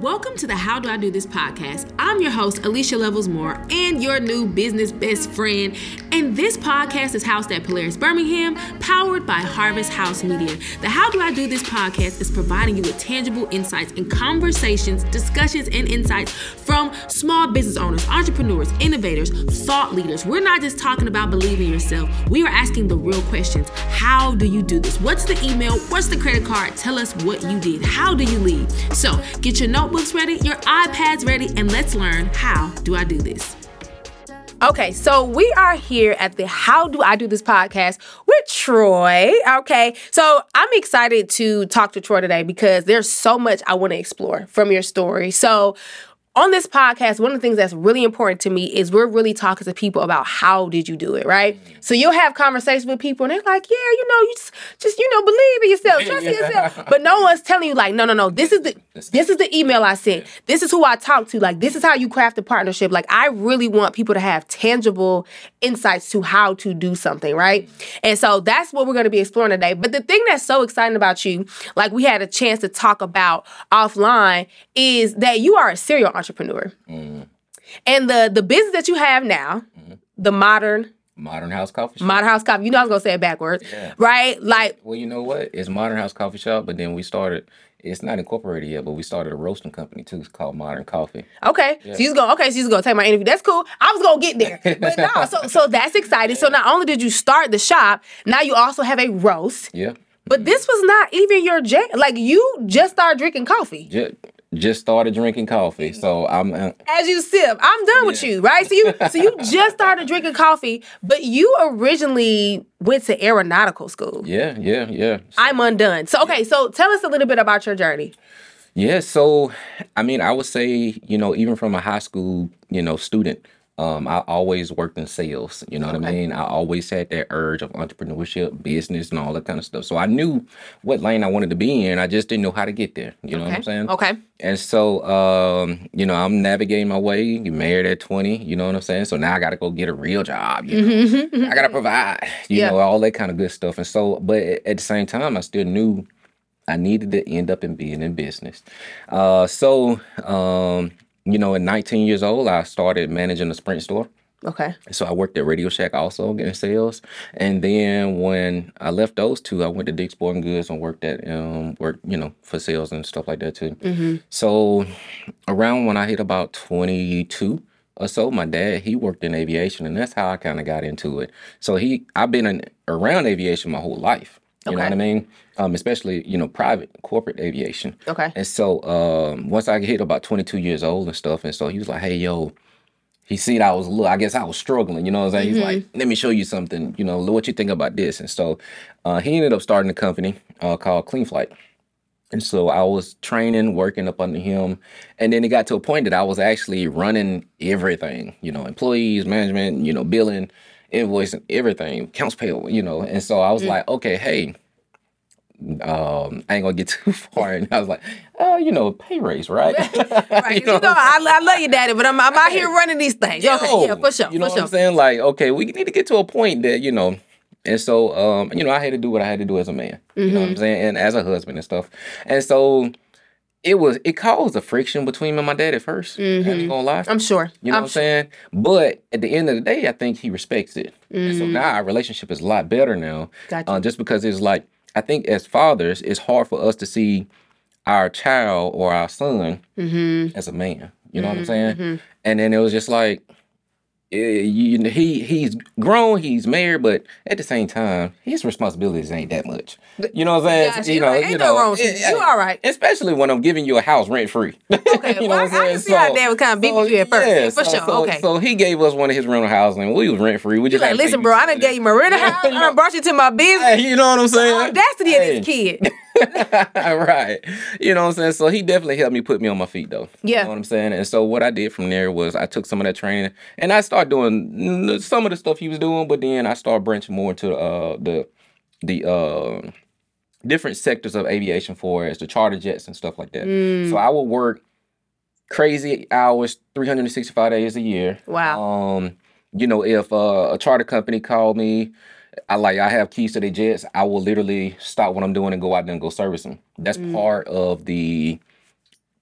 Welcome to the How Do I Do This podcast. I'm your host, Alicia Levels Moore, and your new business best friend. And this podcast is housed at Polaris Birmingham, powered by Harvest House Media. The How Do I Do This podcast is providing you with tangible insights and conversations, discussions, and insights from small business owners, entrepreneurs, innovators, thought leaders. We're not just talking about believing yourself, we are asking the real questions. How do you do this? What's the email? What's the credit card? Tell us what you did. How do you lead? So get your note notebooks ready, your iPads ready, and let's learn how do I do this. Okay, so we are here at the How Do I Do This podcast with Troy. Okay, so I'm excited to talk to Troy today because there's so much I want to explore from your story. So, on this podcast, one of the things that's really important to me is we're really talking to people about how did you do it, right? Mm. So you'll have conversations with people and they're like, yeah, you know, you just, just you know, believe in yourself, trust in yourself. But no one's telling you like, no, no, no, this is the this is the email I sent. This is who I talked to. Like, this is how you craft a partnership. Like, I really want people to have tangible insights to how to do something, right? Mm. And so that's what we're going to be exploring today. But the thing that's so exciting about you, like we had a chance to talk about offline, is that you are a serial entrepreneur entrepreneur. Mm. And the the business that you have now, mm-hmm. the modern Modern House Coffee Shop. Modern House Coffee. You know I was gonna say it backwards, yeah. right? Like, well, you know what? It's Modern House Coffee Shop, but then we started. It's not incorporated yet, but we started a roasting company too. It's called Modern Coffee. Okay, yeah. so you going okay. So you gonna take my interview. That's cool. I was gonna get there, but no. So so that's exciting. So not only did you start the shop, now you also have a roast. Yeah. But this was not even your jam. Like you just started drinking coffee. Just, just started drinking coffee, so I'm. Uh, As you sip, I'm done yeah. with you, right? So you, so you just started drinking coffee, but you originally went to aeronautical school. Yeah, yeah, yeah. I'm undone. So okay, so tell us a little bit about your journey. Yeah, so I mean, I would say, you know, even from a high school, you know, student, um, I always worked in sales. You know what I mean? I always had that urge of entrepreneurship, business, and all that kind of stuff. So I knew what lane I wanted to be in. I just didn't know how to get there. You know what I'm saying? Okay. And so, um, you know, I'm navigating my way. You married at 20. You know what I'm saying? So now I got to go get a real job. You know, mm-hmm. I got to provide. You know, all that kind of good stuff. And so, but at the same time, I still knew. I needed to end up in being in business. Uh, so um, you know, at 19 years old, I started managing a Sprint store. Okay. So I worked at Radio Shack also getting sales, and then when I left those two, I went to Dick's Sporting Goods and worked at um worked you know for sales and stuff like that too. Mm-hmm. So around when I hit about 22 or so, my dad he worked in aviation, and that's how I kind of got into it. So he I've been in, around aviation my whole life. You okay. know what I mean? Um, especially you know private corporate aviation. Okay. And so um, once I hit about 22 years old and stuff, and so he was like, "Hey, yo." He seen I was a little, I guess I was struggling, you know what I'm saying? Mm-hmm. He's like, mm-hmm. let me show you something, you know, what you think about this. And so uh, he ended up starting a company uh, called Clean Flight. And so I was training, working up under him. And then it got to a point that I was actually running everything, you know, employees, management, you know, billing, invoicing, everything, accounts payable, you know. And so I was mm. like, okay, hey, um, I ain't gonna get too far. And I was like, oh, you know, pay raise, right? right. you know, you know I, I, love you, daddy, but I'm, I'm out here running these things. Yo, okay, yeah, for sure. You know what sure. I'm saying? Like, okay, we need to get to a point that, you know, and so, um, you know, I had to do what I had to do as a man. Mm-hmm. You know what I'm mm-hmm. saying? And as a husband and stuff. And so it was it caused a friction between me and my dad at 1st mm-hmm. I ain't gonna lie. I'm sure. You know I'm what I'm sure. saying? But at the end of the day, I think he respects it. Mm-hmm. so now our relationship is a lot better now. Gotcha. Uh, just because it's like I think as fathers, it's hard for us to see our child or our son mm-hmm. as a man. You know what I'm mm-hmm. saying? Mm-hmm. And then it was just like you know, he he's grown, he's married, but at the same time, his responsibilities ain't that much. You know what I'm saying? you, you know, ain't you know, no wrong you. you all right. Especially when I'm giving you a house rent free. Okay, you know well, what I'm I, I can see so, how dad was kind of beating so, you at first. Yeah, for so, sure. So, okay. So he gave us one of his rental houses, and we was rent free. We just like, listen, bro, I done gave you my rental house. I done brought you to my business. Hey, you know what I'm saying? The audacity hey. of this kid. right. You know what I'm saying? So he definitely helped me put me on my feet though. Yeah. You know what I'm saying? And so what I did from there was I took some of that training and I started doing some of the stuff he was doing, but then I started branching more into uh, the the uh, different sectors of aviation for as the charter jets and stuff like that. Mm. So I would work crazy hours, 365 days a year. Wow. Um, you know, if uh, a charter company called me I like I have keys to the jets. I will literally stop what I'm doing and go out there and go service them. That's mm. part of the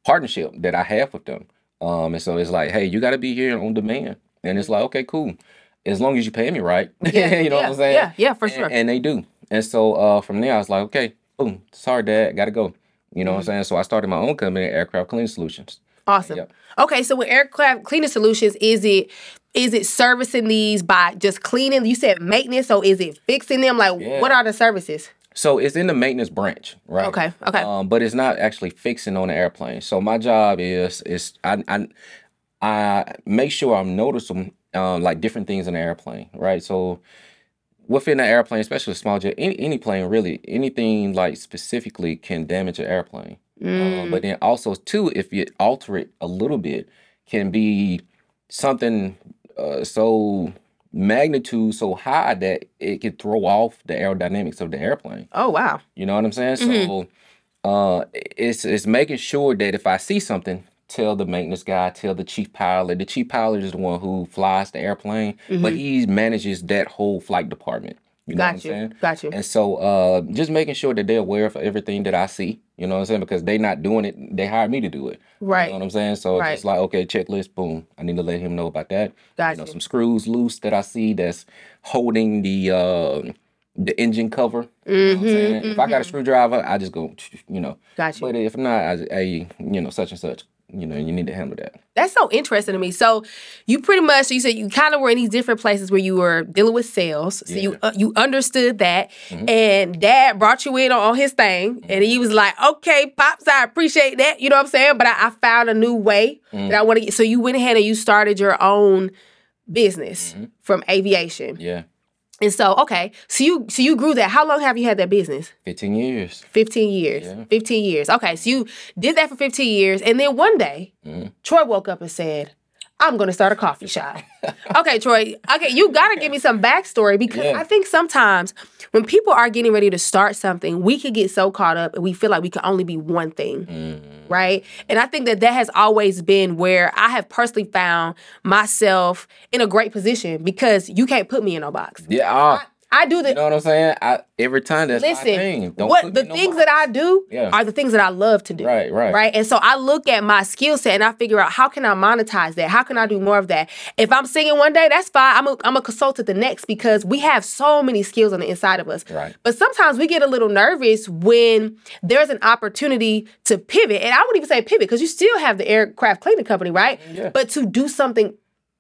partnership that I have with them. Um, and so it's like, hey, you got to be here on demand, and it's like, okay, cool, as long as you pay me right, Yeah, you know yeah, what I'm saying? yeah, yeah, for sure. And, they do. And so uh, from there, I was like, okay, boom, sorry, Dad, got to go. You know what I'm Mm-hmm. saying? So I started my own company, Aircraft Cleaning Solutions. Awesome. Yep. Okay, so with aircraft cleaning solutions, is it is it servicing these by just cleaning? You said maintenance, so is it fixing them? Like, Yeah. what are the services? So it's in the maintenance branch, right? Okay, okay. Um, but it's not actually fixing on the airplane. So my job is is I I, I make sure I'm noticing um, like different things in the airplane, right? So within the airplane, especially a small jet, any any plane really, anything like specifically can damage an airplane. Mm. Uh, but then also too, if you alter it a little bit, can be something uh, so magnitude so high that it could throw off the aerodynamics of the airplane. Oh wow. You know what I'm saying? Mhm. So uh it's it's making sure that if I see something, tell the maintenance guy, tell the chief pilot. The chief pilot is the one who flies the airplane, but he manages that whole flight department. You know what I'm Got you. saying? Got you. And so uh just making sure that they're aware of everything that I see, you know what I'm saying? Because they're not doing it, they hired me to do it. Right. You know what I'm saying? So Right. it's like, okay, checklist, boom. I need to let him know about that. Got you know, you. some screws loose that I see that's holding the uh the engine cover. You know what I'm saying? If I got a screwdriver, I just go, you know. Got you. But if not, I, I you know, such and such, you know, you need to handle that. That's so interesting to me. So, you pretty much you said you kind of were in these different places where you were dealing with sales. So you uh, you understood that, Mm-hmm. and Dad brought you in on, his thing, and he was like, "Okay, pops, I appreciate that." You know what I'm saying? But I, I found a new way Mm-hmm. that I want to get. So you went ahead and you started your own business from aviation, Mm-hmm. Yeah. And so okay, so you so you grew that. How long have you had that business? 15 years. 15 years. Yeah. 15 years. Okay, so you did that for 15 years. And then one day, Mhm. Troy woke up and said, I'm going to start a coffee shop. okay, Troy. Okay, you got to give me some backstory because Yeah. I think sometimes when people are getting ready to start something, we can get so caught up and we feel like we can only be one thing. Mhm. Right. And I think that that has always been where I have personally found myself in a great position because you can't put me in a box. Yeah. Uh, I do the you know what I'm saying? I every time that's my Listen, thing. Don't what the things that I do Yeah. are the things that I love to do. Right, right. Right. And so I look at my skill set and I figure out how can I monetize that? How can I do more of that? If I'm singing one day, that's fine. I'm a, I'm a consultant the next because we have so many skills on the inside of us. Right. But sometimes we get a little nervous when there's an opportunity to pivot. And I wouldn't even say pivot because you still have the aircraft cleaning company, right? Mm-hmm, yeah. But to do something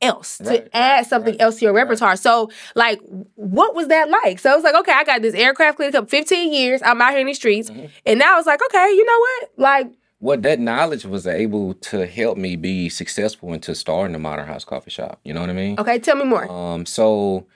else, Right, to add right, something right, else to your repertoire. So, like, what was that like? So I was like, okay, I got this aircraft cleaning up 15 years. I'm out here in the streets. Mm-hmm. And now it's like, okay, you know what? Like, What that knowledge was able to help me be successful into starting the Modern House Coffee Shop. You know what I mean? okay, tell me more. Um, so,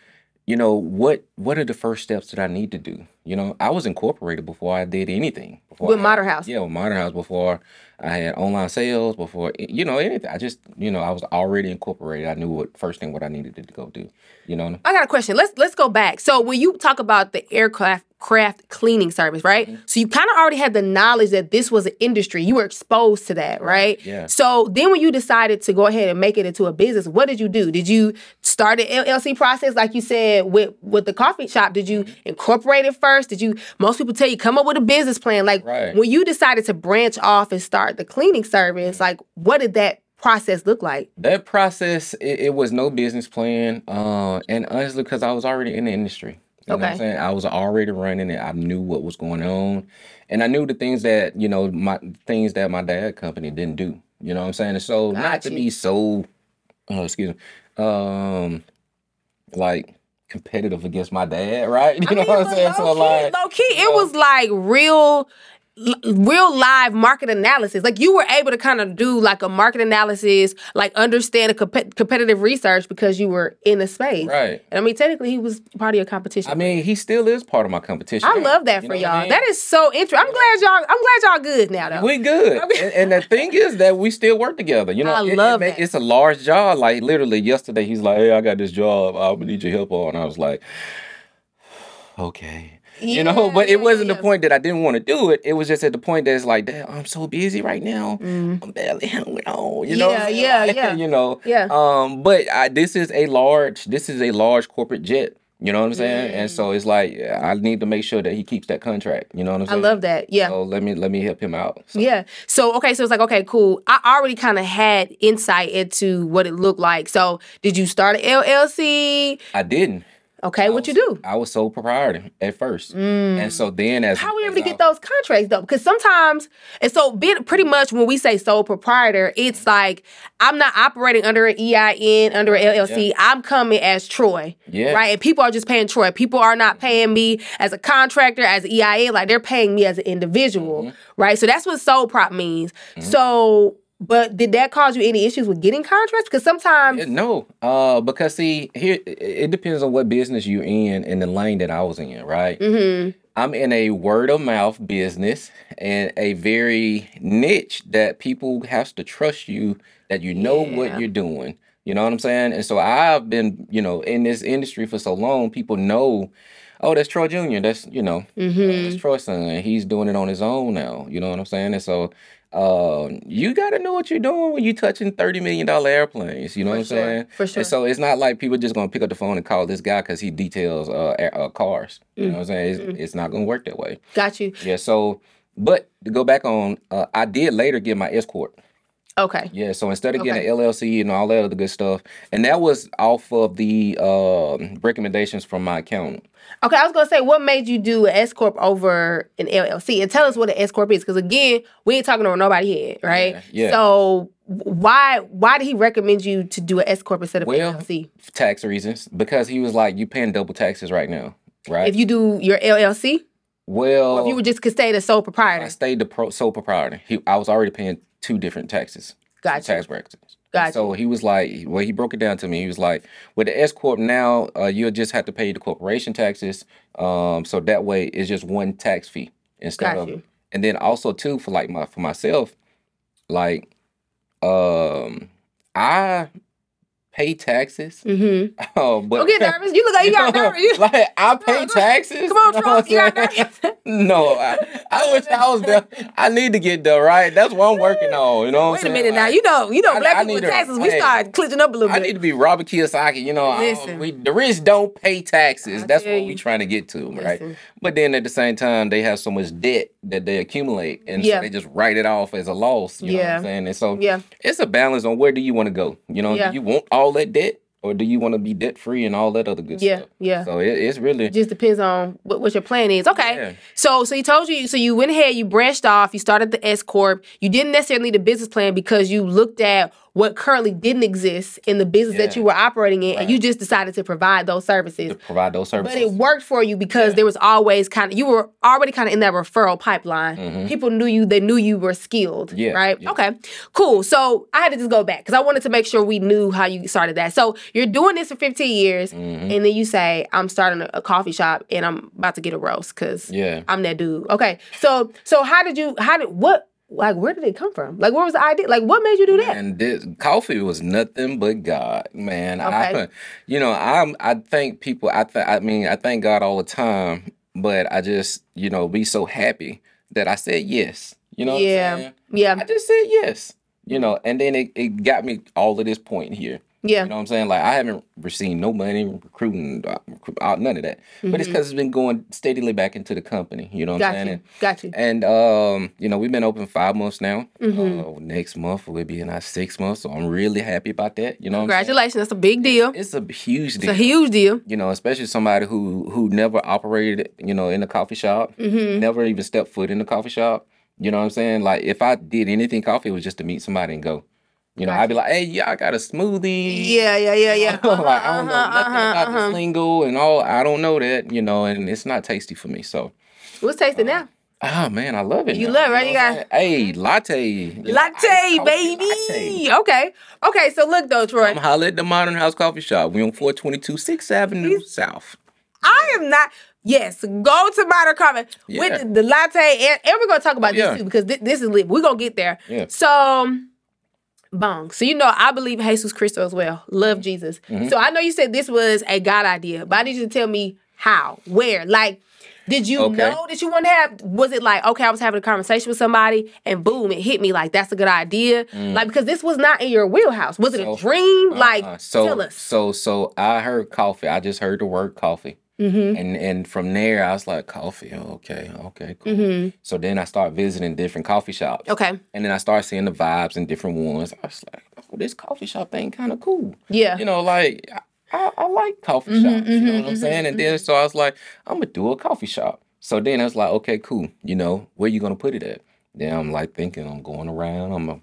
you know, what what are the first steps that I need to do? You know, I was incorporated before I did anything. Before With Modern House. Yeah, with Modern House before I had online sales, before eh, you know anything. I just, you know, I was already incorporated. I knew what first thing what I needed to go do. You know, I got a question. Let's let's go back. So when you talk about the aircraft craft cleaning service, right? Mm-hmm. So you kind of already had the knowledge that this was an industry. You were exposed to that, right? Yeah. So then when you decided to go ahead and make it into a business, what did you do? Did you start the LLC process like you said with with the coffee shop? Did you Mm-hmm. incorporate it first? Did you most people tell you come up with a business plan like Right. when you decided to branch off and start the cleaning service, like what did that process look like? that process it, it was no business plan. Uh, and honestly, because I was already in the industry. You know what Okay. I'm saying? I was already running it. I knew what was going on. And I knew the things that, you know, my things that my dad company didn't do. You know what I'm saying? And so not to be so oh, excuse me. Um like competitive against my dad, right? You know what I'm saying? So like low key, it was like real, real live market analysis. Like you were able to kind of do like a market analysis, like understand a comp- competitive research because you were in the space. Right. And I mean, technically, he was part of your competition. I mean, he still is part of my competition. I love that You for what I y'all. mean? That is so interesting. I'm glad y'all. I'm glad y'all good now though. We good, and, and the thing is that we still work together. You know, I it- it love that. It's a large job. Like literally yesterday, he's like, "Hey, I got this job. I'm gonna need your help on." And I was like, "Okay." You know, Yeah, but it wasn't yeah. the point that I didn't want to do it. It was just at the point that it's like, damn, I'm so busy right now. Mm. I'm barely hanging on. You know, Yeah, yeah, yeah. you know, Yeah. Um, but I, this is a large, this is a large corporate jet. You know what I'm saying? And so it's like I need to make sure that he keeps that contract. You know what I'm saying? I love that. Yeah. So let me let me help him out. So, Yeah. So okay, so it's like okay, cool. I already kind of had insight into what it looked like. So did you start an LLC? I didn't. Okay, what you do? I was sole proprietor at first, and so then as Mm. How were you able to get those contracts though? Because sometimes, and so being pretty much when we say sole proprietor, it's like I'm not operating under an EIN, under an LLC. I'm coming as Troy. Yeah. Right. And people are just paying Troy. People are not paying me as a contractor, as an EIN. Like they're paying me as an individual. Mm-hmm. Right. So that's what sole prop means. So, but did that cause you any issues with getting contracts? Because sometimes. No, uh, because see, here it- depends on what business you're in and the lane that I was in, right? Mhm. I'm in a word of mouth business and a very niche that people have to trust you that you know Yeah. what you're doing. You know what I'm saying? And so I've been, you know, in this industry for so long, people know, oh, that's Troy Jr. That's, you know, Mhm. that's Troy's son. He's doing it on his own now. You know what I'm saying? And so uh, you got to know what you're doing when you're touching $30 million airplanes. You know For what I'm sure, saying? for sure. And so it's not like people just going to pick up the phone and call this guy because he details uh, air, uh, cars. You know what I'm saying? It's, Mm-hmm. it's not going to work that way. Got you. Yeah. So, but to go back on, uh, I did later get my S corp. Okay. Yeah. So instead of getting Okay. an LLC and all that other good stuff, and that was off of the um recommendations from my accountant. Okay, I was gonna say, what made you do an S corp over an LLC, and tell us what an S corp is, because again, we ain't talking over nobody head, right? Yeah, yeah. So why why did he recommend you to do an S corp instead of Well, LLC? Tax reasons, because he was like, "You paying double taxes right now, right?" If you do your LLC, well, or if you were just could stay the sole proprietor, I stayed the pro, sole proprietor. He, I was already paying two different taxes. Gotcha. Tax brackets. Gotcha. So he was like, well, he broke it down to me. He was like, with the S corp now, uh, you'll just have to pay the corporation taxes. Um, so that way it's just one tax fee instead Got of, and then also too for like my for myself, like, um, I pay taxes. mm-hmm. Oh, but Don't get nervous. You look like you got nervous. You- like I pay taxes. Come on, Trump. You got nervous. No, I, I wish I was there. I need to get there, right? That's what I'm working on. You know what Wait a saying? minute now. You know, you know, I- black I people with to- taxes, we hey, start clinching up a little I bit. I need to be Robert Kiyosaki. You know, Listen. we the rich don't pay taxes. That's what you. we trying to get to, right? Listen. But then at the same time, they have so much debt that they accumulate, and Yeah. so they just write it off as a loss. You know what I'm saying? And so yeah, it's a balance on where do you want to go. You know, Yeah. you want all that debt, or do you want to be debt free and all that other good yeah, stuff? yeah. So it, it's really It just depends on what, what your plan is. Okay. Yeah. So so he told you so you went ahead, you branched off, you started the S Corp. You didn't necessarily need a business plan because you looked at what currently didn't exist in the business that you were operating in, and you just decided to provide those services. to provide those services. But it worked for you because Yeah. there was always kind of you were already kind of in that referral pipeline. Mhm. People knew you, they knew you were skilled. Yeah, Right? yeah. Okay. Cool. So I had to just go back because I wanted to make sure we knew how you started that. So you're doing this for 15 years, Mhm. and then you say, I'm starting a, a coffee shop and I'm about to get a roast because Yeah. I'm that dude. Okay. So so how did you how did what like where did it come from? Like where was the idea? Like what made you do that? And this coffee was nothing but God, man. I, Okay. you know, I'm. I thank people. I. Th- I mean, I thank God all the time. But I just, you know, be so happy that I said yes. You know. What Yeah. I'm saying? Yeah. I just said yes. You know, and then it, it got me all of this point here. Yeah. You know what I'm saying? Like I haven't received no money recruiting, uh, none of that. But it's Mhm. because it's been going steadily back into the company. You know what I'm saying? you. And, Got you. and um, you know, we've been open five months now. Mhm. Uh, next month we'll be in our six months, so I'm really happy about that. You know, what I'm saying? Congratulations. That's a big deal. It's a huge deal. It's a huge deal. you know, especially somebody who who never operated, you know, in a coffee shop, Mm-hmm. never even stepped foot in the coffee shop. You know what I'm saying? Like if I did anything coffee, it was just to meet somebody and go. You know, I'd be like, "Hey, yeah, I got a smoothie." Yeah, yeah, yeah, yeah. like I don't know Uh-huh, nothing uh-huh, about uh-huh. this lingo and all. I don't know that, you know, and it's not tasty for me. So, What's tasting now? Oh man, I love it. You now, love it, right? know You got- hey latte, Latte, baby. latte. Okay. Okay, so look though, Troy. I'm holla at the Modern House Coffee Shop. We on 422 6th Avenue South. I am not. Yes, go to Modern Coffee Yeah. with the, the latte, and, and we're gonna talk about yeah. this too because thi- this is lit. We're gonna get there. Yeah. So, bong. So you know, I believe in Jesus Cristo as well. Love Mm-hmm. Jesus. So I know you said this was a God idea, but I need you to tell me how, where. Like, Did you Okay. know that you wanted to have? Was it like okay, I was having a conversation with somebody and boom, it hit me like that's a good idea. Like because this was not in your wheelhouse. Was it a Mm. Dream? like Uh, so tell us. so so I heard coffee. I just heard the word coffee. Mm-hmm. And and from there I was like coffee. Okay, okay, cool. Mm-hmm. So then I start visiting different coffee shops. Okay. And then I start seeing the vibes in different ones. I was like, oh, this coffee shop thing kind of cool. Yeah. You know, like I, I, I like coffee Mhm, shops. You know mhm, what I'm mhm, saying? And then so I was like, I'm gonna do a coffee shop. So then I was like, okay, cool. You know, where you gonna put it at? Then I'm like thinking I'm going around, I'm uh,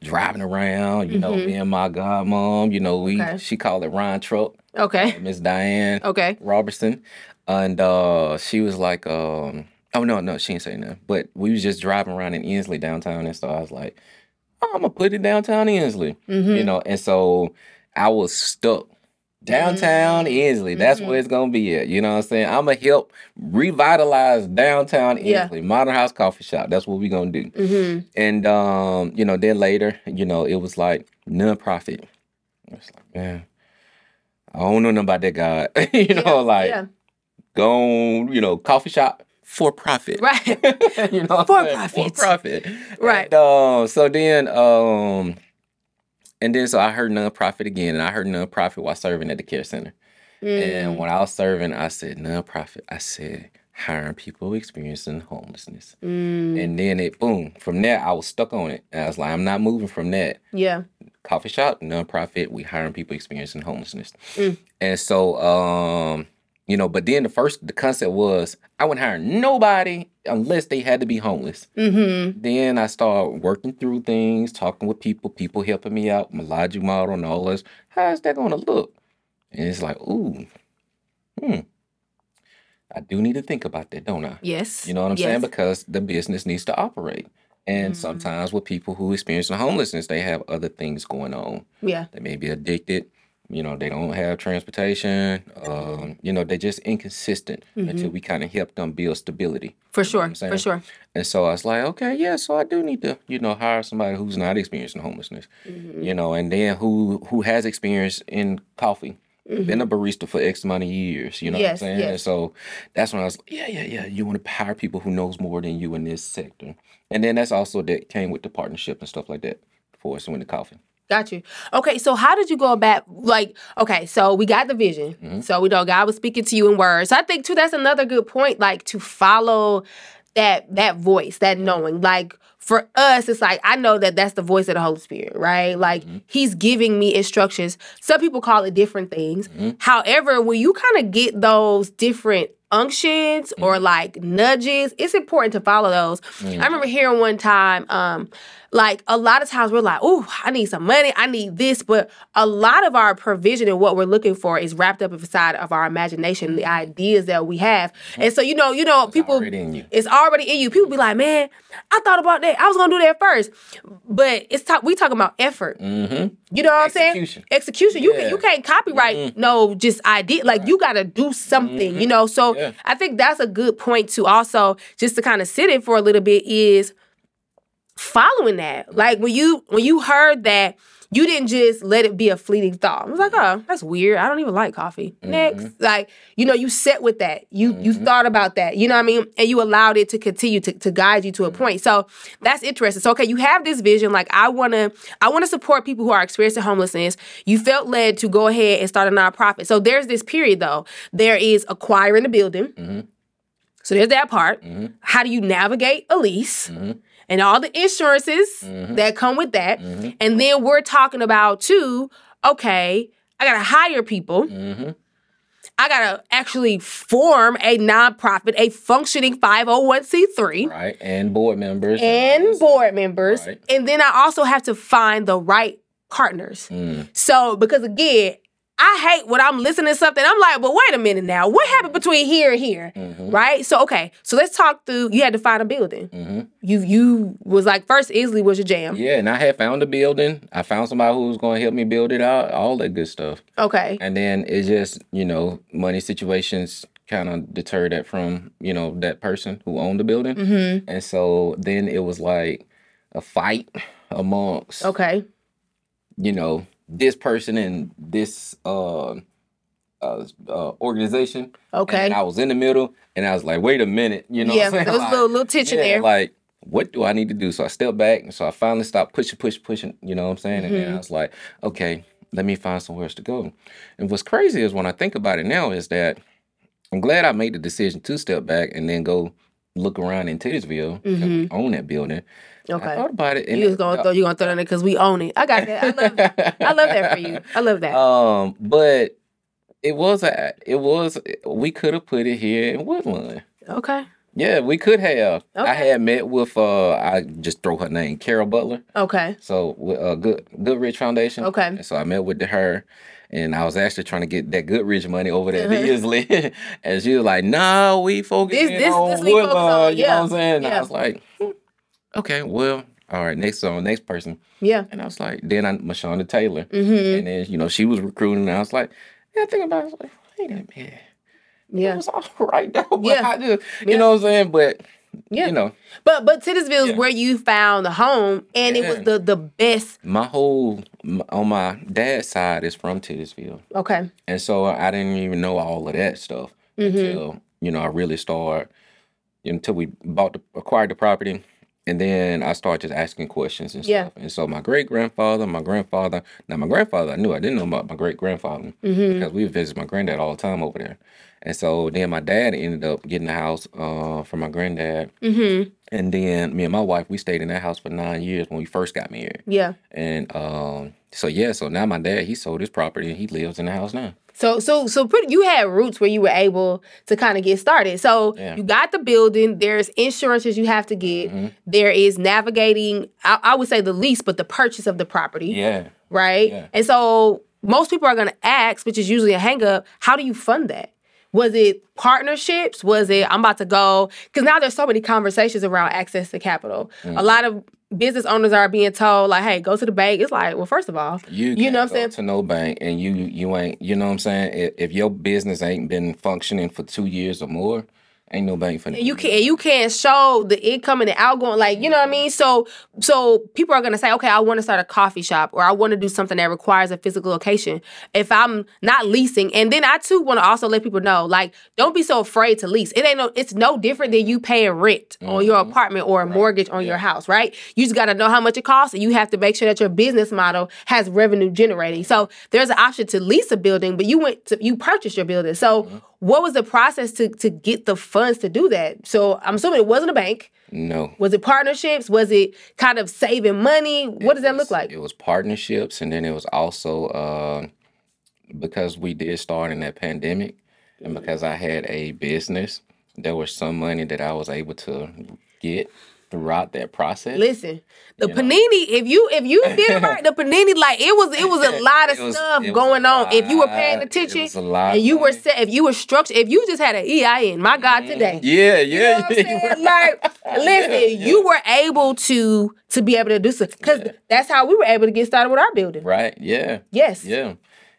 driving around, you know, Mhm. me and my godmom, you know, we Okay. she called it Ryan Truck, Okay. Miss Diane Okay. Robertson. And uh she was like, um, oh no, no, she didn't say nothing. But we was just driving around in Ensley downtown and so I was like, oh, I'm gonna put it downtown Ensley Mm-hmm. you know and so i was stuck downtown Ensley. that's Mhm. where it's gonna be at you know what i'm saying i'm gonna help revitalize downtown Yeah. Ensley, modern house coffee shop that's what we're gonna do Mm-hmm. and um you know then later you know it was like non-profit it's like man i don't know nothing about that guy. you know like yeah. go on you know coffee shop for profit Right. you know For profit. for profit Right. and, um, so then um and then so I heard nonprofit again, and I heard nonprofit while serving at the care center. And Mm. when I was serving, I said nonprofit. I said hiring people experiencing homelessness. Mm. And then it boom. From there, I was stuck on it. And I was like, I'm not moving from that. Yeah. Coffee shop, nonprofit, we hiring people experiencing homelessness. Mm. And so um, you know, but then the first the concept was I wouldn't hire nobody unless they had to be homeless. Mm-hmm. Then I started working through things, talking with people, people helping me out, my logic model and all this. How is that going to look? And it's like, ooh, hmm. I do need to think about that, don't I? Yes. You know what I'm yes. saying? Because the business needs to operate. And Mhm. sometimes with people who experience homelessness, they have other things going on. Yeah. They may be addicted. You know, they don't have transportation. Um, you know, they're just inconsistent until we kind of help them build stability. For sure. I'm For sure. And so I was like, okay, yeah, so I do need to, you know, hire somebody who's not experiencing homelessness, Mhm. you know, and then who who has experience in coffee, been a barista for X amount of years, you know Mm-hmm. Yes, what I'm saying? yes. And so that's when I was, yeah, yeah, yeah, you want to hire people who knows more than you in this sector, and then that's also that came with the partnership and stuff like that for us with the coffee. Got you. Okay, so how did you go about like okay, so we got the vision. Mhm. So we know God was speaking to you in words. So I think too that's another good point, like to follow that that voice, that knowing. Like for us, it's like I know that that's the voice of the Holy Spirit, right? Like He's giving me instructions. Some people call it different things. Mhm. However, when you kind of get those different unctions or like nudges, it's important to follow those. I remember hearing one time, um, like a lot of times we're like, oh, I need some money, I need this, but a lot of our provision and what we're looking for is wrapped up inside of our imagination, the mm-hmm. ideas that we have. And so, you know, you know, people already it's already in you. People be like, man, I thought about that. I was gonna do that first. But it's talk we talking about effort. Mm-hmm. You know what I'm saying? Execution. Execution. You can you can't copyright mm-hmm. no just idea. Like you gotta do something, you mm-hmm. know. So Yeah. I think that's a good point to also just to kind of sit in for a little bit is following that. Like when you when you heard that, you didn't just let it be a fleeting thought. I was like, oh, that's weird. I don't even like coffee. Next. Like, you know, you set with that. You you thought about that. You know what I mean? And you allowed it to continue to, to guide you to a point. So that's interesting. So okay, you have this vision. Like I wanna I wanna support people who are experiencing homelessness. You felt led to go ahead and start a nonprofit. So there's this period though. There is acquiring the building. Mhm. So there's that part. Mhm. How do you navigate a lease? And all the insurances Mhm. that come with that. Mhm. And then we're talking about too, okay, I gotta hire people. Mm-hmm. I gotta actually form a nonprofit, a functioning 501c3 Right. And board members. and board members. Right. And then I also have to find the right partners. Mm. So, because again, I hate when I'm listening to something. I'm like, but wait a minute now. What happened between here and here? Mhm. Right? So, okay. So let's talk through. You had to find a building. Mhm. You you was like first Ensley was your jam. Yeah, and I had found a building. I found somebody who was going to help me build it out, all that good stuff. Okay. And then it just, you know, money situations kind of deterred that from, you know, that person who owned the building. Mm-hmm. And so then it was like a fight amongst, Okay. you know, this person in this uh, uh, uh, organization. Okay. And I was in the middle, and I was like, wait a minute, you know, yeah, what I'm saying? there was a little, little tension yeah, there. Like, what do I need to do? So I stepped back, and so I finally stopped pushing, pushing, pushing. You know what I'm saying? And Mm-hmm. then I was like, okay, let me find somewhere else to go. And what's crazy is when I think about it now is that I'm glad I made the decision to step back and then go look around in Titusville, we own that building. I Mm-hmm. thought about it, You was gonna throw you gonna throw that in because we own it. I got that. I love that. I love that for you. I love that. Um, but it was a, it was we could have put it here in Woodlawn. Okay. Yeah, we could have. Okay. I had met with uh, I just throw her name, Carol Butler. Okay. So uh, Good Goodrich Foundation. Okay. And so I met with her, and I was actually trying to get that Goodrich money over there to and she was like, "No, we focusing This- this- on this focus Woodlawn." on, You know yeah, what I'm saying? And yeah. I was like, hmm, "Okay, well, all right, next song, next person." Yeah. And I was like, then I Mashonda Taylor, Mm-hmm. and then you know she was recruiting, and I was like, "Yeah, think about." it. I was like, "Wait a minute." It Yeah. was all right though, but Yeah. I just, you Yeah. know what I'm saying? But Yeah. you know, But but Titusville is Yeah. where you found the home, and it was the the best. my whole m- on my dad's side is from Titusville. Okay. And so I didn't even know all of that stuff Mm-hmm. until you know I really started until we bought the acquired the property, and then I started just asking questions and Yeah. stuff. And so my great grandfather, my grandfather, now my grandfather I knew I didn't know about my great grandfather Mm-hmm. because we visit my granddad all the time over there. And so then my dad ended up getting the house uh, from my granddad, Mm-hmm. and then me and my wife we stayed in that house for nine years when we first got married. Yeah. And um, so yeah, so now my dad he sold his property and he lives in the house now. So so so pretty you had roots where you were able to kind of get started. So Yeah. you got the building, there's insurances you have to get. Mm-hmm. There is navigating I, I would say the lease, but the purchase of the property. Yeah. Right? Yeah. And so most people are gonna ask, which is usually a hang up, how do you fund that? Was it partnerships? Was it I'm about to go? Because now there's so many conversations around access to capital. Mm. A lot of business owners are being told, like, hey, go to the bank. It's like, well, first of all, You, You know what I'm saying? To no bank, and you you ain't. You know what I'm saying? If, if your business ain't been functioning for two years or more, ain't no bank for And you can't you can't show the income and the outgoing like you know what i mean? So so people are going to say okay i want to start a coffee shop or i want to do something that requires a physical location if i'm not leasing. And then i too want to also let people know like don't be so afraid to lease. It ain't no it's no different than you paying rent on your mm-hmm. apartment or a mortgage on your house right? You just got to know how much it costs and you have to make sure that your business model has revenue generating. So there's an option to lease a building but you went to you purchased your building. So mm-hmm. What was the process to to get the funds to do that? So I'm assuming it wasn't a bank. No. Was it partnerships? Was it kind of saving money? What does that look like? It was partnerships, and then it was also uh, because we did start in that pandemic, and because I had a business, there was some money that I was able to get throughout that process. Listen, the You know. panini. If you if you did it right, the panini like it was it was a lot of was- stuff going on. If you were paying attention it was a lot and you were set, if you were structured, if you just had an EIN, my God, mm-hmm. today. Yeah, You know yeah, what I'm saying? Like, listen, you were able to to be able to do so because that's how we were able to get started with our building. right, yeah. Yes. Yeah.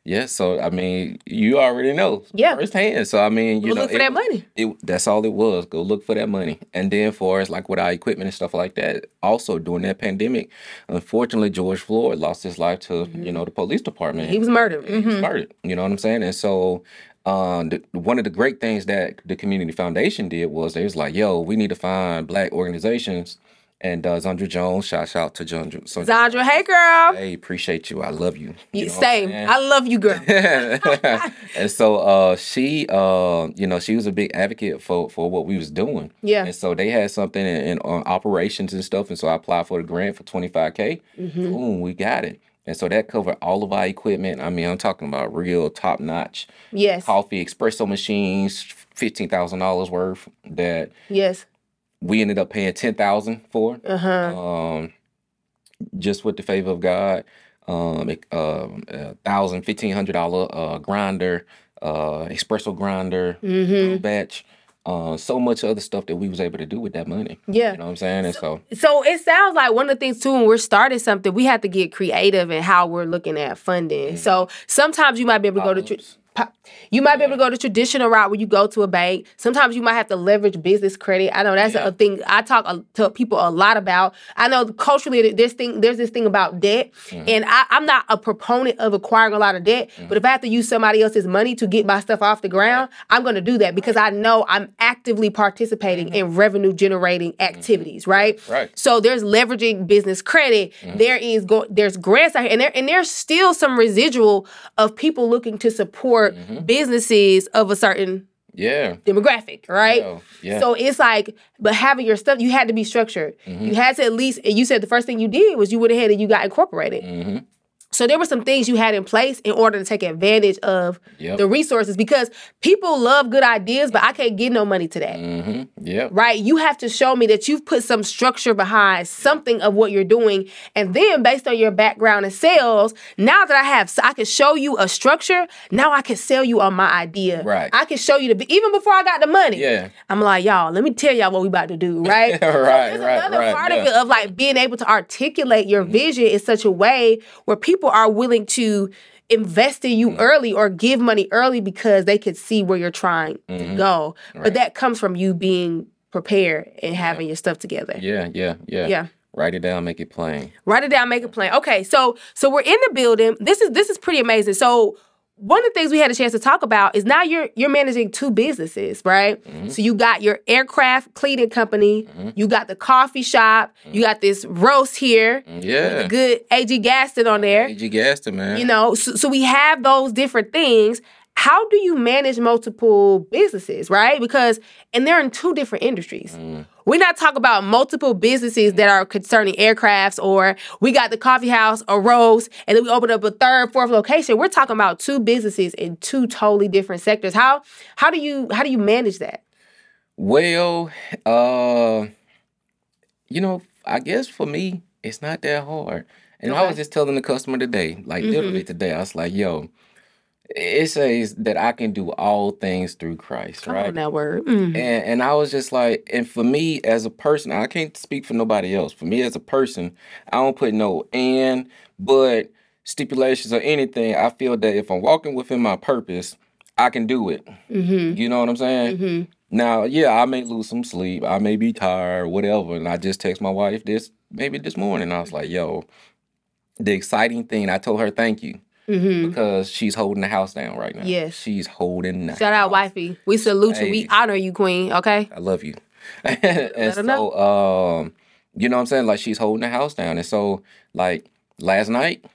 Yeah. So I mean, you already know. Yeah. Firsthand. So I mean, you Go know, look for it that money. It, that's all it was. Go look for that money. And then for us, like with our equipment and stuff like that, also during that pandemic, unfortunately George Floyd lost his life to, you know, the police department. Mm-hmm. He was murdered. He was Mhm. murdered. You know what I'm saying? And so um, the, one of the great things that the community foundation did was they was like, yo, we need to find black organizations. And uh, Zandra Jones, shout out to Zandra. So, Zandra, hey girl. hey, appreciate you. I love you. You You- know Same. I love you, girl. and so uh she uh you know she was a big advocate for for what we was doing Yeah. and so they had something in, in on operations and stuff and so i applied for the grant for 25k Mm-hmm. boom we got it and so that covered all of our equipment i mean i'm talking about real top notch Yes. coffee espresso machines $15000 worth that Yes. We ended up paying 10000 for Uh huh. um, just with the favor of God, um, it- um, a thousand, fifteen hundred dollar uh, grinder, uh, espresso grinder, Mm-hmm. batch, uh, so much other stuff that we was able to do with that money. Yeah. You know what I'm saying? And so, So it sounds like one of the things too when we're starting something, we have to get creative in how we're looking at funding. So sometimes you might be able to go to tr- you might be able to go the traditional route where you go to a bank. Sometimes you might have to leverage business credit. I know that's yeah. a thing I talk to people a lot about. I know culturally this thing there's this thing about debt, mm-hmm. and I, am not a proponent of acquiring a lot of debt. Mm-hmm. But if I have to use somebody else's money to get my stuff off the ground, I'm going to do that because I know I'm actively participating mm-hmm. in revenue generating mm-hmm. activities. Right. Right. So there's leveraging business credit. There is go there's grants out here, and there and there's still some residual of people looking to support mm-hmm. businesses of a certain yeah demographic right yeah. so it's like but having your stuff you had to be structured mm-hmm. you had to at least you said the first thing you did was you went ahead and you got incorporated mm-hmm. So there were some things you had in place in order to take advantage of yep. the resources because people love good ideas, but I can't get no money to that. Mm-hmm. Yeah. Right. You have to show me that you've put some structure behind something of what you're doing, and then based on your background in sales, now that I have, so I can show you a structure. Now I can sell you on my idea. Right. I can show you the even before I got the money. Yeah. I'm like, y'all, let me tell y'all what we about to do. Right. right. So right. Another right. part yeah. of it of like being able to articulate your mm-hmm. vision in such a way where people people are willing to invest in you mm-hmm. early or give money early because they could see where you're trying mm-hmm. to go. Right. But that comes from you being prepared and having yeah. your stuff together. Yeah, yeah, yeah. Yeah. Write it down, make it plain. Write it down, make it plain. Okay, so so we're in the building. This is this is pretty amazing. So one of the things we had a chance to talk about is now you're you're managing two businesses, right? Mm-hmm. So you got your aircraft cleaning company, mm-hmm. you got the coffee shop, mm-hmm. you got this roast here, yeah, good AG Gaston on there. AG Gaston, man. You know, so, so we have those different things. How do you manage multiple businesses, right? Because and they're in two different industries. Mm. We're not talking about multiple businesses that are concerning aircrafts or we got the coffee house or Rose and then we open up a third, fourth location. We're talking about two businesses in two totally different sectors. How how do you how do you manage that? Well, uh you know, I guess for me, it's not that hard. And okay. I was just telling the customer today, like mm-hmm. literally today, I was like, yo, it says that I can do all things through Christ, right? On that word. Mm-hmm. And and I was just like, and for me as a person, I can't speak for nobody else. For me as a person, I don't put no and, but stipulations or anything. I feel that if I'm walking within my purpose, I can do it. Mm-hmm. You know what I'm saying? Mm-hmm. Now, yeah, I may lose some sleep. I may be tired, whatever. And I just text my wife this maybe this morning. I was like, yo, the exciting thing. I told her thank you. Mm-hmm. Because she's holding the house down right now. Yes. She's holding the Shout out, wifey. We salute hey. you. We honor you, queen. Okay. I love you. and so, um, you know what I'm saying? Like she's holding the house down. And so, like last night,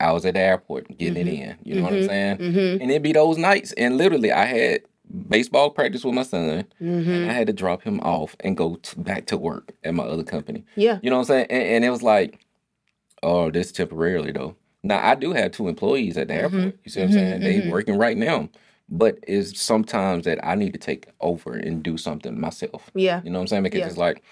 I was at the airport getting mm-hmm. it in. You know mm-hmm. what I'm mm-hmm. saying? Mm-hmm. And it'd be those nights. And literally, I had baseball practice with my son. And mm-hmm. I had to drop him off and go to, back to work at my other company. Yeah. You know what I'm saying? And, and it was like, oh, this temporarily though. Now I do have two employees at the mm-hmm. airport. You see what I'm saying? They mm-hmm. working right now. But it's sometimes that I need to take over and do something myself. Yeah. You know what I'm saying? Because yeah. it's like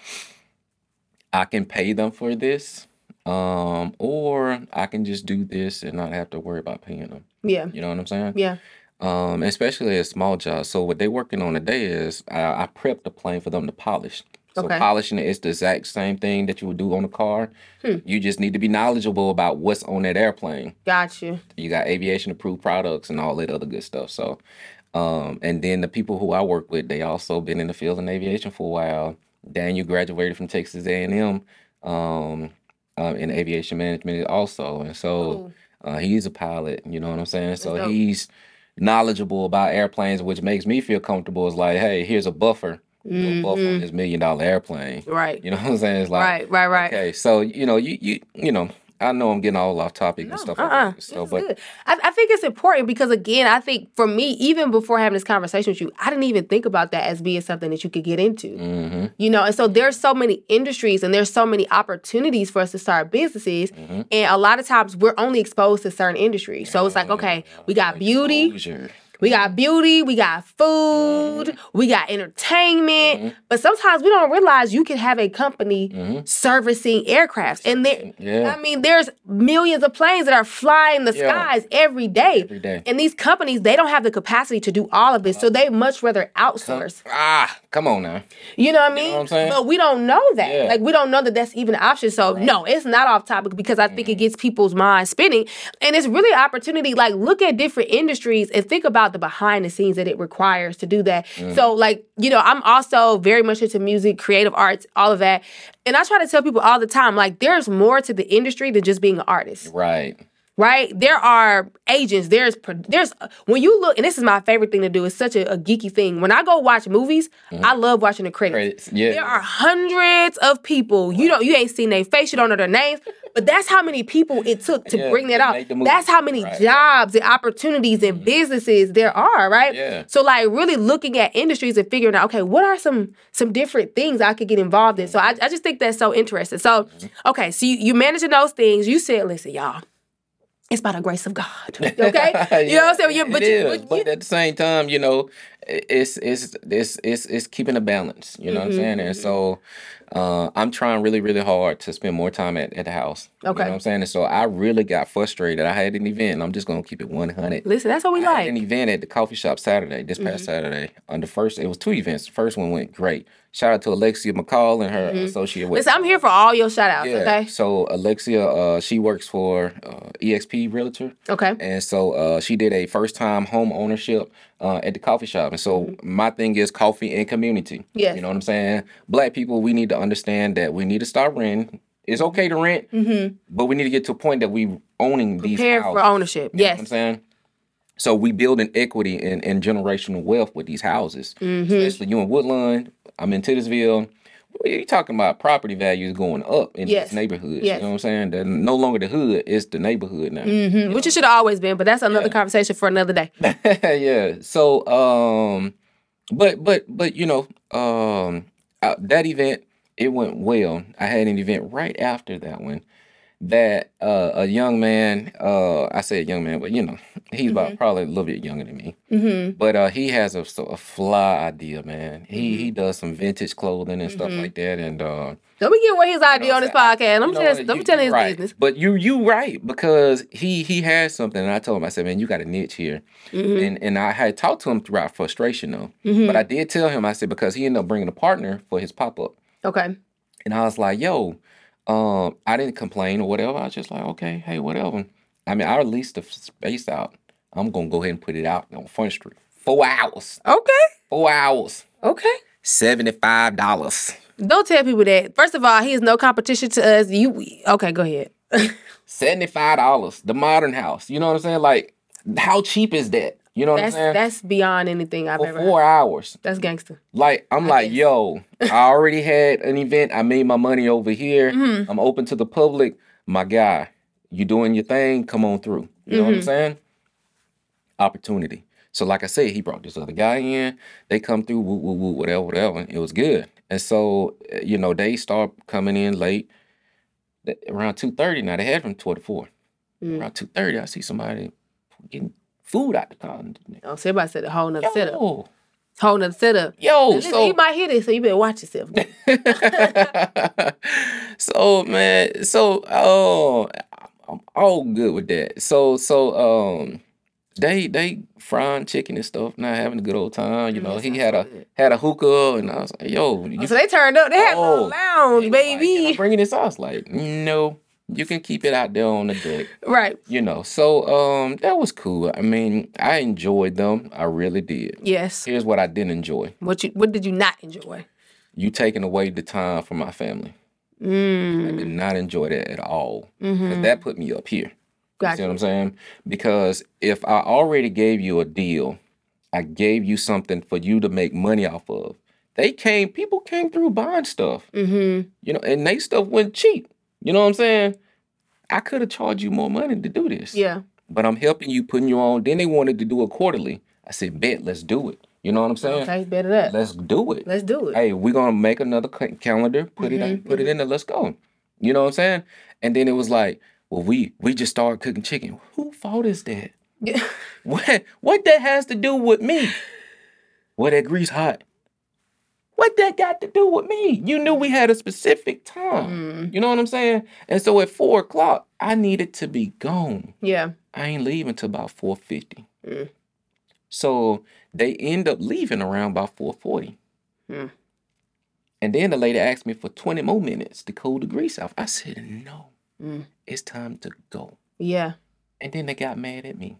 I can pay them for this. Um, or I can just do this and not have to worry about paying them. Yeah. You know what I'm saying? Yeah. Um, especially a small job. So what they're working on today is I, I prep the plane for them to polish. So okay. polishing it is the exact same thing that you would do on a car. Hmm. You just need to be knowledgeable about what's on that airplane. Got you. You got aviation approved products and all that other good stuff. So, um, and then the people who I work with, they also been in the field in aviation for a while. Daniel graduated from Texas A and M um, um, in aviation management also, and so uh, he's a pilot. You know what I'm saying? So he's knowledgeable about airplanes, which makes me feel comfortable. Is like, hey, here's a buffer mm-hmm. off on this million dollar airplane. Right. You know what I'm saying? It's like right, right, right. Okay, so you know, you you you know, I know I'm getting all off topic no, and stuff uh-uh. like that. So, but. I, I think it's important because again, I think for me, even before having this conversation with you, I didn't even think about that as being something that you could get into. Mm-hmm. You know, and so there's so many industries and there's so many opportunities for us to start businesses, mm-hmm. and a lot of times we're only exposed to certain industries. So it's like, okay, we got beauty. We got beauty, we got food, Mm-hmm. we got entertainment. But sometimes we don't realize you can have a company servicing aircrafts. And there Mm-hmm. Yeah. I mean, there's millions of planes that are flying the Yeah. skies every day. Every day. And these companies, they don't have the capacity to do all of this. So they much rather outsource. Ah, come on now. You know what I mean? what I'm saying? But we don't know that. Yeah. Like we don't know that that's even an option. So no, it's not off topic because I think it Mm-hmm. gets people's minds spinning, and it's really an opportunity. Like look at different industries and think about the behind the scenes that it requires to do that. Mm-hmm. So like you know, I'm also very much into music, creative arts, all of that, and I try to tell people all the time like there's more to the industry than just being an artist Right. Right? There are agents. There's there's when you look, and this is my favorite thing to do. It's such a, a geeky thing. When I go watch movies, I love watching the credits. Credits, yeah. There are hundreds of people. You don't you ain't seen their face. You don't know their names. But that's how many people it took to Yeah, bring that out. make the movie. That's how many Right. jobs and opportunities and businesses there are, right? Yeah. So like really looking at industries and figuring out, okay, what are some some different things I could get involved in? So I, I just think that's so interesting. So Mm-hmm. okay, so you, you managing those things. You said, listen, y'all, it's by the grace of God. Okay? You know what I'm saying? It but, you, but but you- at the same time, you know, it's it's it's it's it's keeping a balance. You know Mm-hmm, what I'm saying? And so, uh, I'm trying really really hard to spend more time at, at the house. You Okay. know what I'm saying? And so I really got frustrated. I had an event. and I'm just gonna keep it 100. listen, that's what we I had like. an event at the coffee shop Saturday, this past Saturday. On the first, it was two events. The first one went great. Shout out to Alexia McCall and her associate with. Listen, I'm here for all your shout outs, yeah. okay? So Alexia, uh, she works for uh, EXP Realtor. Okay. And so uh, she did a first time home ownership uh, at the coffee shop. And so my thing is coffee and community. Mm-hmm. Yes. You know what I'm saying? Black people, we need to understand that we need to start renting. It's okay to rent, but we need to get to a point that we owning these Mm-hmm. Prepare houses. for ownership. You know what Yes. I'm saying? So we building equity and, and generational wealth with these houses. Mm-hmm. Especially you in Woodlawn, I'm in Titusville. You're talking about property values going up in Yes. these neighborhoods. Yes. You know what I'm saying? They're no longer the hood, it's the neighborhood now. hmm Which it should have always been, but that's another Yeah. conversation for another day. yeah. So, um, but but but you know, um, uh, that event it went well. I had an event right after that one that uh, a young man, uh, I say a young man, but you know, he's about probably a little bit younger than me. Mm-hmm. But uh, he has a, a fly idea, man. He he does some vintage clothing and stuff like that, and uh, Let me get what his idea on this I'm podcast. Let me you know tell, what, let me you- tell you his right. business. But you you right because he he has something, and I told him I said, man, you got a niche here, Mm-hmm. and and I had talked to him throughout frustration though, but I did tell him I said because he ended up bringing a partner for his pop up, Okay. and I was like, yo, um, I didn't complain or whatever. I was just like, okay, hey, whatever. I mean, I released the space out. I'm gonna go ahead and put it out on Front Street. Four hours. Okay. Four hours. Okay. Seventy-five dollars. Don't tell people that. First of all, he is no competition to us. You okay? Go ahead. Seventy-five dollars. The modern house. You know what I'm saying? Like, how cheap is that? You know what That's I'm saying? that's beyond anything I've For ever. four Heard. hours. That's gangster. Like, I'm like, guess. yo, I already had an event. I made my money over here. Mm-hmm. I'm open to the public. My guy, you doing your thing? Come on through. You know what Mm-hmm. I'm saying? Opportunity. So, like I said, he brought this other guy in. They come through, woo, woo, woo, whatever, whatever. It was good. And so, uh, you know, they start coming in late. Around 2.30, now they had from 12 to 4. Mm. Around 2.30, I see somebody getting food out the car. Oh, so everybody said a whole nother setup. Yo, Whole nother setup. yo, Listen, so he might hear this, so you better watch yourself. so man, so oh, I'm all good with that. So so um, they they frying chicken and stuff, not having a good old time. You know, that he had a good. had a hookah, and I was like, yo, you Oh, so they turned up. They had Oh. lounge, He was like, "Can I baby. bring in this sauce? Like, no, you can keep it out there on the deck. right. You know, so um, that was cool. I mean, I enjoyed them. I really did. Yes. Here's what I didn't enjoy: What you? What did you not enjoy? you taking away the time from my family. I Mm. did not enjoy that at all. Mm-hmm. that put me up here. You see what I'm saying? Because if I already gave you a deal, I gave you something for you to make money off of. They came, people came through buying stuff, Mm-hmm. you know, and they stuff went cheap. You know what I'm saying? I could have charged you more money to do this. Yeah. But I'm helping you, putting you on. Then they wanted to do it quarterly. I said, bet, let's do it. You know what I'm saying? Okay. Better that. Let's do it Let's do it. hey, we're gonna make another calendar, put it in, mm-hmm, put it mm-hmm. in there, let's go. You know what I'm saying? And then it was like, well, we we just started cooking chicken. Who fault is that? Yeah. What what that has to do with me? Well, that grease hot. What that got to do with me? You knew we had a specific time. Mm. You know what I'm saying? And so at four o'clock, I needed to be gone. Yeah. I ain't leaving till about four fifty. Mm. So they end up leaving around about four forty. Hmm. And then the lady asked me for twenty more minutes to cool the grease off. I said no. Mm. It's time to go. Yeah. And then they got mad at me.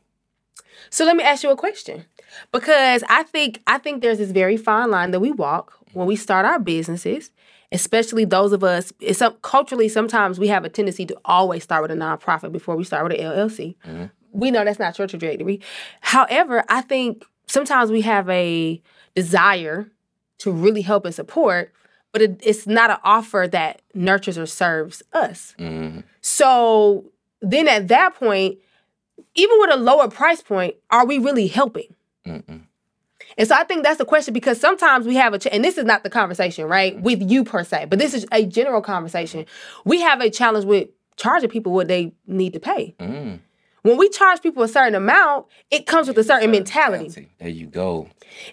So let me ask you a question. Because I think I think there's this very fine line that we walk when we start our businesses, especially those of us it's some, culturally sometimes we have a tendency to always start with a nonprofit before we start with an LLC. Mhm. We know that's not your trajectory. However, I think sometimes we have a desire to really help and support, but it, it's not an offer that nurtures or serves us. Mhm. So then at that point, even with a lower price point, are we really helping? Mm-mm. And so I think that's the question because sometimes we have a, ch- and this is not the conversation, right, with you per se, but this is a general conversation. We have a challenge with charging people what they need to pay. Mm. When we charge people a certain amount, it comes with a certain mentality. There you go.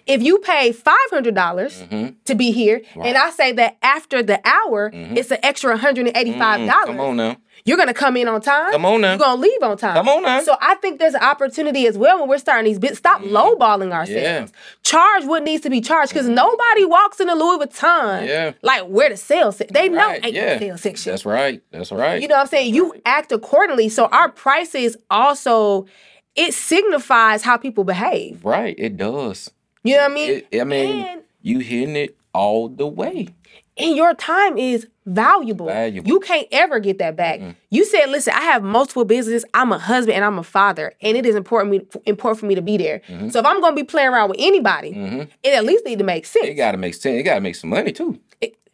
If you pay $500 Mhm. to be here, Right. and I say that after the hour, it's an extra $185, Mm, come on now. You're going to come in on time. Come on now. You're going to leave on time. Come on now. So I think there's an opportunity as well when we're starting these bits. Stop mm. lowballing ourselves. Yeah. Charge what needs to be charged because mm. nobody walks in a Louis Vuitton Yeah. like where the sales. se- They know Right, ain't yeah. the sales section. That's right. That's right. You know what I'm saying? You act accordingly. So our prices also it signifies how people behave. right. It does. You know what I mean? It, I mean, And- you hitting it all the way. And your time is valuable. Valuable. You can't ever get that back. You said, "Listen, I have multiple businesses. I'm a husband and I'm a father, and it is important me important for me to be there. Mm-hmm. So if I'm going to be playing around with anybody, it at least need to make sense. It got to make sense. It got to make some money too.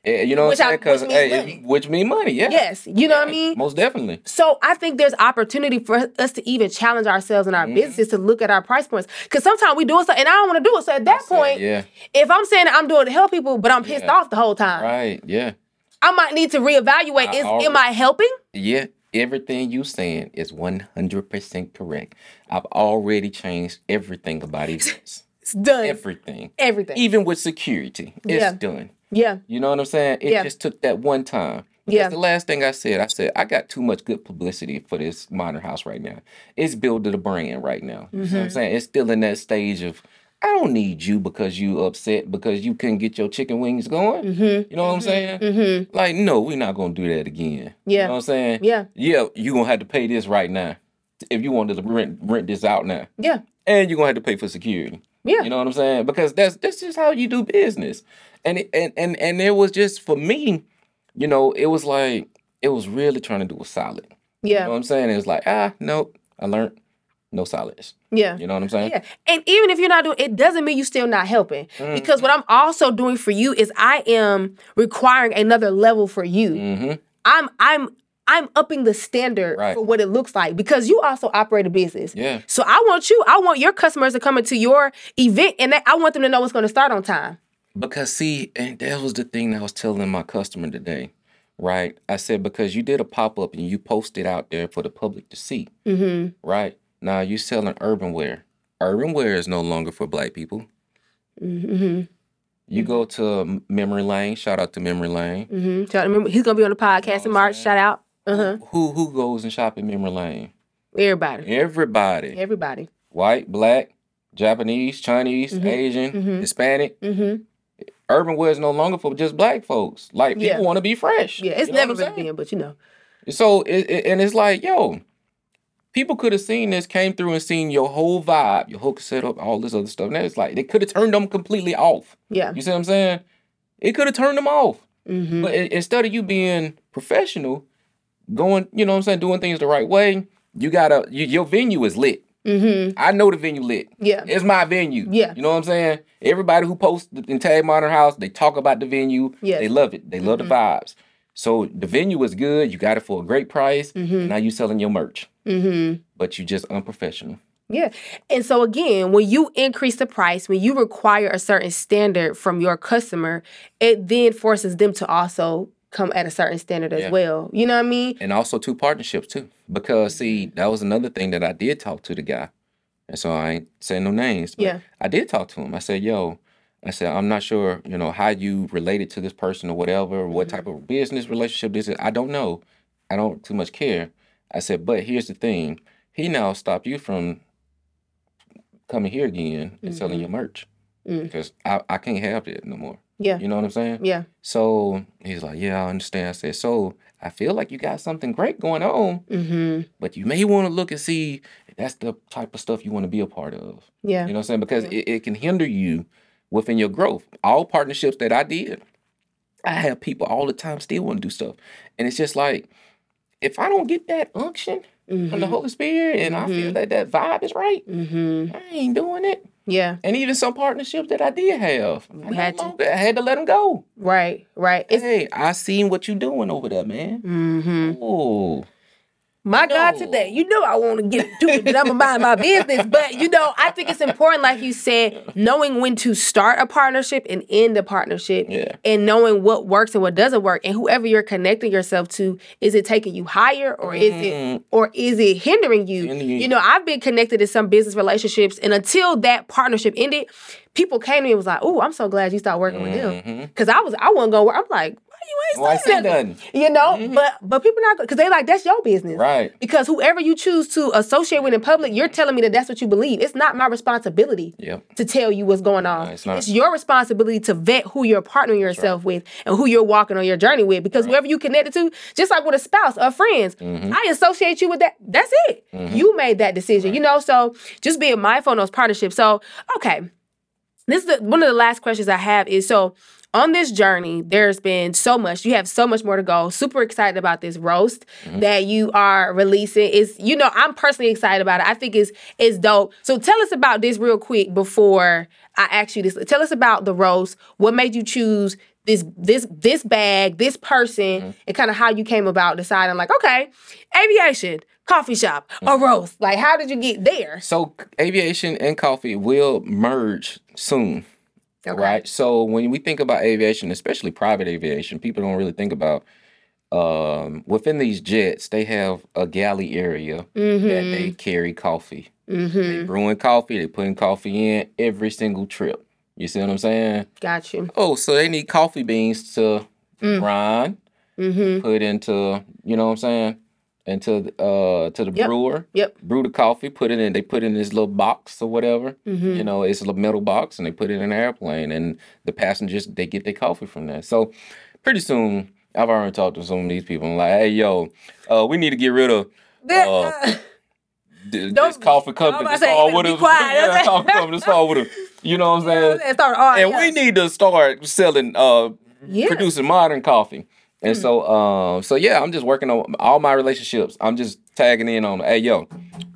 It- Eh, you know Which what I'm saying? Because which means hey, money. which mean money. Yeah. yes, you know what I mean. Most definitely. So I think there's opportunity for us to even challenge ourselves in our Mm-hmm. businesses to look at our price points. Because sometimes we doing something and I don't want to do it. So at that point, Yeah. if I'm saying I'm doing it to help people, but I'm pissed Yeah. off the whole time, Right. Yeah. I might need to reevaluate. I Is already- am I helping? Yeah. Everything you saying is 100% correct. I've already changed everything about events. It's done. everything. Everything. Even with security, it's Yeah. done. Yeah. You know what I'm saying? It Yeah. just took that one time. Because Yeah. the last thing I said, I said, I got too much good publicity for this modern house right now. It's building a brand right now. You know what Mm-hmm. I'm saying? It's still in that stage of, I don't need you because you upset because you couldn't get your chicken wings going. Mm-hmm. You know what I'm saying? Mm-hmm. Like, no, we're not gonna do that again. Yeah. You know what I'm saying? Yeah. Yeah, you're gonna have to pay this right now. If you wanted to rent rent this out now. Yeah. And you're gonna have to pay for security. Yeah. You know what I'm saying? Because that's that's just how you do business. And it, and and and it was just for me, you know, it was like it was really trying to do a solid. You know Yeah. what I'm saying? It was like, ah, nope, I learned no solids. Yeah. You know what I'm saying? Yeah. And even if you're not doing it doesn't mean you're still not helping. Mm. Because what I'm also doing for you is I am requiring another level for you. Mm-hmm. I'm I'm I'm upping the standard Right. for what it looks like because you also operate a business. Yeah. So I want you, I want your customers to come into your event and I want them to know it's going to start on time. Because see, and that was the thing that I was telling my customer today, right? I said because you did a pop up and you posted out there for the public to see, Mm-hmm. right? Now you selling urban wear. Urban wear is no longer for black people. Mm-hmm. You go to Memory Lane. Shout out to Memory Lane. Mm-hmm. So remember, he's going to be on the podcast in March. Shout out. Uh-huh. Who who goes and shop at Memory Lane? Everybody. Everybody. Everybody. White, black, Japanese, Chinese, Mhm. Asian, Mhm. Hispanic. Urban wear is no longer for just black folks. Like people Yeah. want to be fresh. Yeah, it's You know never what saying? been, but you know. So it, it- and it's like, yo, people could have seen this, came through and seen your whole vibe, your whole setup, all this other stuff. And it's like they could have turned them completely off. Yeah. You see what I'm saying? It could have turned them off. Mm-hmm. But i- instead of you being professional, going, you know what I'm saying, doing things the right way, you gotta you, your venue is lit. Mm-hmm. I know the venue lit. Yeah. It's my venue. Yeah. You know what I'm saying? Everybody who posts in Tag Modern House, they talk about the venue. Yeah. They love it. They love the vibes. So the venue is good. You got it for a great price. Mhm. Now you selling your merch, Mm-hmm. but you just unprofessional. Yeah. And so again, when you increase the price, when you require a certain standard from your customer, it then forces them to also come at a certain standard as Yeah. well. You know what I mean? And also two partnerships too. Because see, that was another thing that I did talk to the guy. And so I ain't saying no names. But Yeah. I did talk to him. I said, yo, I said, I'm not sure, you know, how you related to this person or whatever, or what type of business relationship this is. I don't know. I don't too much care. I said, but here's the thing. He now stopped you from coming here again and selling your merch. Mm. Because I, I can't have that no more. Yeah. You know what I'm saying? Yeah. So he's like, Yeah, I understand. I said, So I feel like you got something great going on, Mm-hmm. but you may want to look and see if that's the type of stuff you want to be a part of. Yeah. You know what I'm saying? Because it, it can hinder you within your growth. All partnerships that I did, I have people all the time still want to do stuff. And it's just like, if I don't get that unction from the Holy Spirit and I feel that that vibe is right, Mm-hmm. I ain't doing it. Yeah. And even some partnerships that I did have, I, Had to. I had to let them go. Right. Right. It's hey, I seen what you doing over there, man. mm-hmm. Oh, My God, today, you know I want to get to it, but I'm gonna mind my business. But you know, I think it's important, like you said, knowing when to start a partnership and end a partnership, Yeah. and knowing what works and what doesn't work, and whoever you're connecting yourself to, is it taking you higher or is it mm-hmm. or is it hindering you? You. Know, I've been connected to some business relationships, and until that partnership ended, people came to me and was like, "Oh, I'm so glad you started working with them," mm-hmm. because I was I wasn't gonna work. I'm like, "Why you ain't Why saying say nothing?" nothing? You know, mm-hmm. but but people not because they like that's your business, Right. Because whoever you choose to associate with in public, you're mm-hmm. telling me that that's what you believe. It's not my responsibility Yep. to tell you what's going on. No, it's not. your responsibility to vet who you're partnering yourself with and who you're walking on your journey with. Because whoever you connected to, just like with a spouse or friends, Mm-hmm. I associate you with that. That's it. Mm-hmm. You made that decision, you know. So just being mindful in those partnerships. So okay, this is the, one of the last questions I have is so on this journey, there's been so much. You have so much more to go. Super excited about this roast mm-hmm. that you are releasing. Is you know I'm personally excited about it. I think it's it's dope. So tell us about this real quick before I ask you this. Tell us about the roast. What made you choose this this this bag, this person, mm-hmm. and kind of how you came about deciding like okay, aviation, coffee shop, a mm-hmm. roast. Like how did you get there? So aviation and coffee will merge soon. Okay. Right. So when we think about aviation, especially private aviation, people don't really think about um, within these jets, they have a galley area that they carry coffee. Mm-hmm. They brewing coffee, they putting coffee in every single trip. You see what I'm saying? Got you. Oh, so they need coffee beans to grind, Mm-hmm. put into, you know what I'm saying? Into the, uh to the Yep. brewer. Yep. Brew the coffee, put it in, they put it in this little box or whatever. Mm-hmm. You know, it's a little metal box and they put it in an airplane and the passengers they get their coffee from there. So pretty soon I've already talked to some of these people. I'm like, hey yo, uh, we need to get rid of uh, Don't- this coffee I was company. This to fall you with us. yeah, coffee company. This fall with us. You know what I'm saying? and all and we need to start selling uh Yeah. producing modern coffee and so um so yeah i'm just working on all my relationships i'm just tagging in on hey yo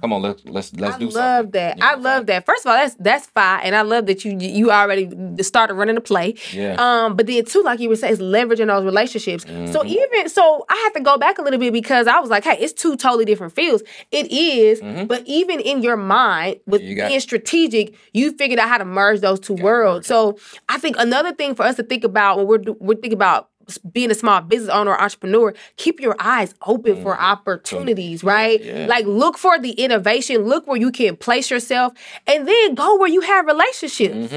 come on let's let's let's I do love something that. You know I love that. First of all, that's that's fine, and I love that you you already started running the play. Yeah. Um, but then too, like you were saying, it's leveraging those relationships. So Mm-hmm. even so, I have to go back a little bit because I was like, hey, it's two totally different fields. It is, but even in your mind, with Mm-hmm. You being strategic, you figured out how to merge those two worlds. So I think another thing for us to think about when we're we're thinking about being a small business owner or entrepreneur, keep your eyes open for opportunities, right? Mm-hmm. Yeah. Like look for the innovation, look where you can place yourself, and then go where you have relationships.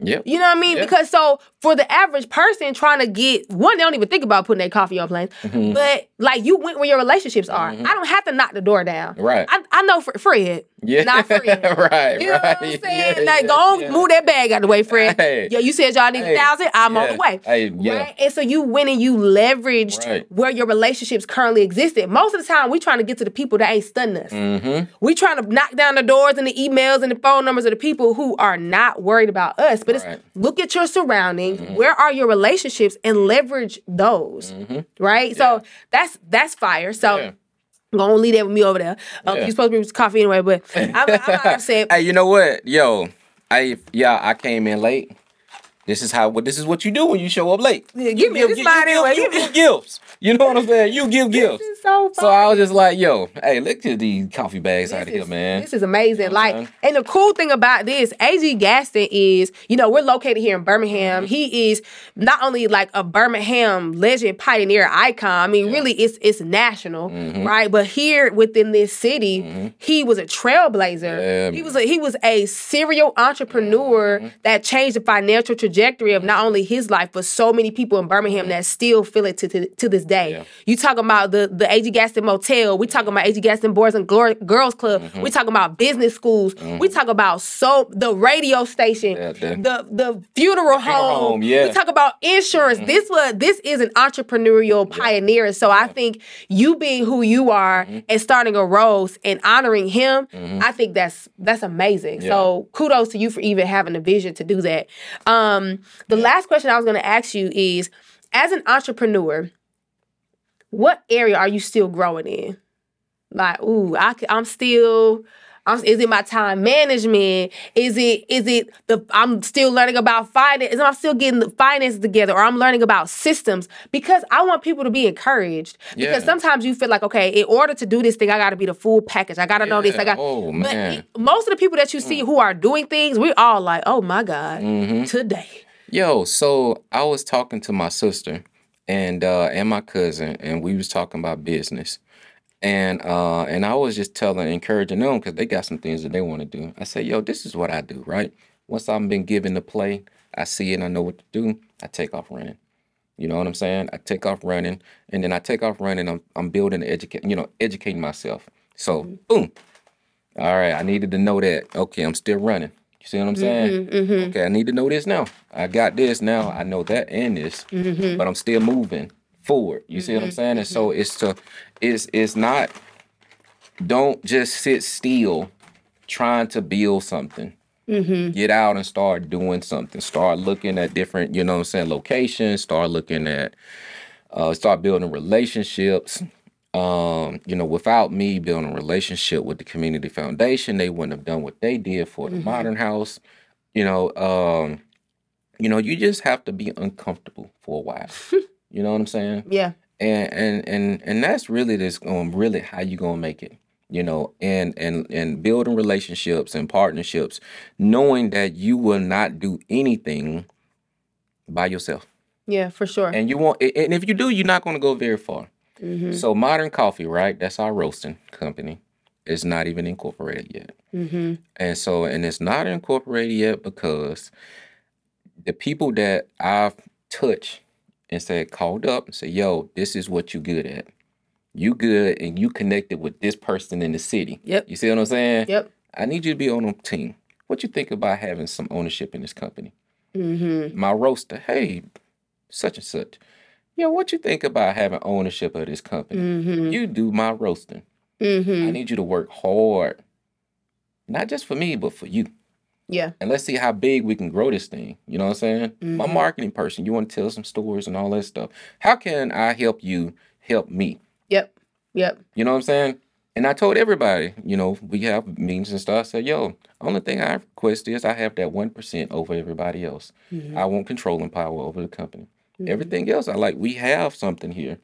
yep You know what I mean? Yeah. Because so for the average person trying to get one, they don't even think about putting their coffee on planes. Mm-hmm. But like you went where your relationships are. I don't have to knock the door down. Right. I, I know for Fred. Yeah Not Fred. right You know right what I'm saying? Yeah, like, yeah, yeah. move that bag out the way, Fred. Hey. Yeah, you said y'all need Hey. a thousand. I'm on the way. Hey, yeah. Right? And so you went and you leveraged Right. where your relationships currently existed. Most of the time, we trying to get to the people that ain't stunning us. mm-hmm We trying to knock down the doors and the emails and the phone numbers of the people who are not worried about us. But Right. Mm-hmm. it's look at your surroundings. Where are your relationships and leverage those. Right. So that's that's fire. So. Gonna leave that with me over there. Um, Yeah. You're supposed to bring some coffee anyway, but I'm, I'm upset. hey you know what yo I yeah I came in late This is how. What this is what you do when you show up late. Yeah, You give me this you, line you, anyway. you, Give me- give gifts. You know what I'm saying? You give gifts. So So I was just like, yo, hey, look at these coffee bags out of This here, is- man. This is amazing. You know like, saying? and the cool thing about this, AG Gaston is, you know, we're located here in Birmingham. Mm-hmm. He is not only like a Birmingham legend, pioneer, icon. I mean, really, it's it's national, Mm-hmm. right? But here within this city, he was a trailblazer. Yeah, he was a he was a serial entrepreneur Mm-hmm. that changed the financial trajectory of not only his life, but so many people in Birmingham that still feel it to, to, to this day. Mm-hmm. Yeah. You talking about the the AG Gaston Motel. We talking about AG Gaston Boys and Glor- Girls Club. Mm-hmm. We talking about business schools. We talk about so the radio station, Yeah, the- the the funeral home. home, yeah. Mm-hmm. We talk about insurance. This was this is an entrepreneurial pioneer. So I think you being who you are Mm-hmm. and starting a roast and honoring him, I think that's that's amazing. So kudos to you for even having the vision to do that. Um, the last question I was going to ask you is, as an entrepreneur, what area are you still growing in? Like, ooh, I, I'm still. I'm, is it my time management? Is it is it the I'm still learning about finance? Is am still getting the finances together, or I'm learning about systems? Because I want people to be encouraged. Because Yeah. sometimes you feel like, okay, in order to do this thing, I got to be the full package. I got to know this. I Yeah. got. Oh, man. Mm. it- most of the people that you see who are doing things, we're all like, oh my god, Mm-hmm. today. Yo, so I was talking to my sister and uh and my cousin, and we was talking about business. And uh and I was just telling, encouraging them because they got some things that they want to do. I said, yo, this is what I do, right? Once I've been given the play, I see it, and I know what to do, I take off running. You know what I'm saying? I take off running, and then I take off running. I'm I'm building, educate, you know, educating myself. So boom. All right, I needed to know that. Okay, I'm still running. See what I'm saying? Mm-hmm, mm-hmm. Okay, I need to know this now. I got this now. I know that and this, mm-hmm. but I'm still moving forward. You see what I'm saying? And so it's to, it's it's not. Don't just sit still, trying to build something. Get out and start doing something. Start looking at different, you know what I'm saying, locations. Start looking at, uh, start building relationships. Um, you know, without me building a relationship with the community foundation, they wouldn't have done what they did for the modern house. You know, um, you know, you just have to be uncomfortable for a while. you know what I'm saying? Yeah. and and and and that's really this um really how you gonna make it you know and and and building relationships and partnerships knowing that you will not do anything by yourself Yeah, for sure. and you want and if you do you're not going to go very far Mm-hmm. so modern coffee right that's our roasting company it's not even incorporated yet mm-hmm. and so, and it's not incorporated yet because the people that I've touched and said, called up and said, yo, this is what you good at. You good and you connected with this person in the city. Yep. You see what I'm saying? Yep. I need you to be on a team. What you think about having some ownership in this company? Mm-hmm. My roaster, hey, such and such. Yo, what you think about having ownership of this company? Mm-hmm. You do my roasting. I Mm-hmm. need you to work hard. Not just for me, but for you. Yeah. and let's see how big we can grow this thing. You know what I'm saying? My Mhm. marketing person, you want to tell some stories and all that stuff. How can I help you help me? Yep. Yep. You know what I'm saying? And I told everybody, you know, we have meetings and stuff. I said, yo, only thing I request is I have that 1% over everybody else. Mhm. I want controlling power over the company. Mhm. Everything else, I like, we have something here.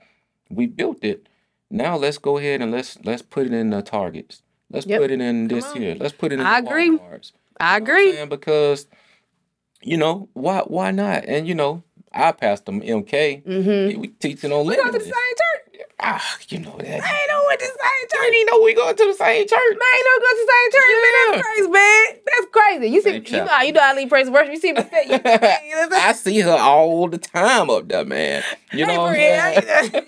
We built it. Now let's go ahead and let's let's put it in the targets. Let's Yep. put it in this here. Let's put it in I the agree. Walmarts. I You know agree. because you know why why not? And you know, I passed them MK. Mm-hmm. We teaching on We go to the same. Ah, you know that. I ain't know what the same I church. didn't know we going to the same church. Man, ain't no go to the same church, man. Yeah. That's crazy, man. That's crazy. You see, Same you know, you know, I lead praise and worship. You see me say, you, you know, I see her all the time up there, man. You know what Hey, I'm saying?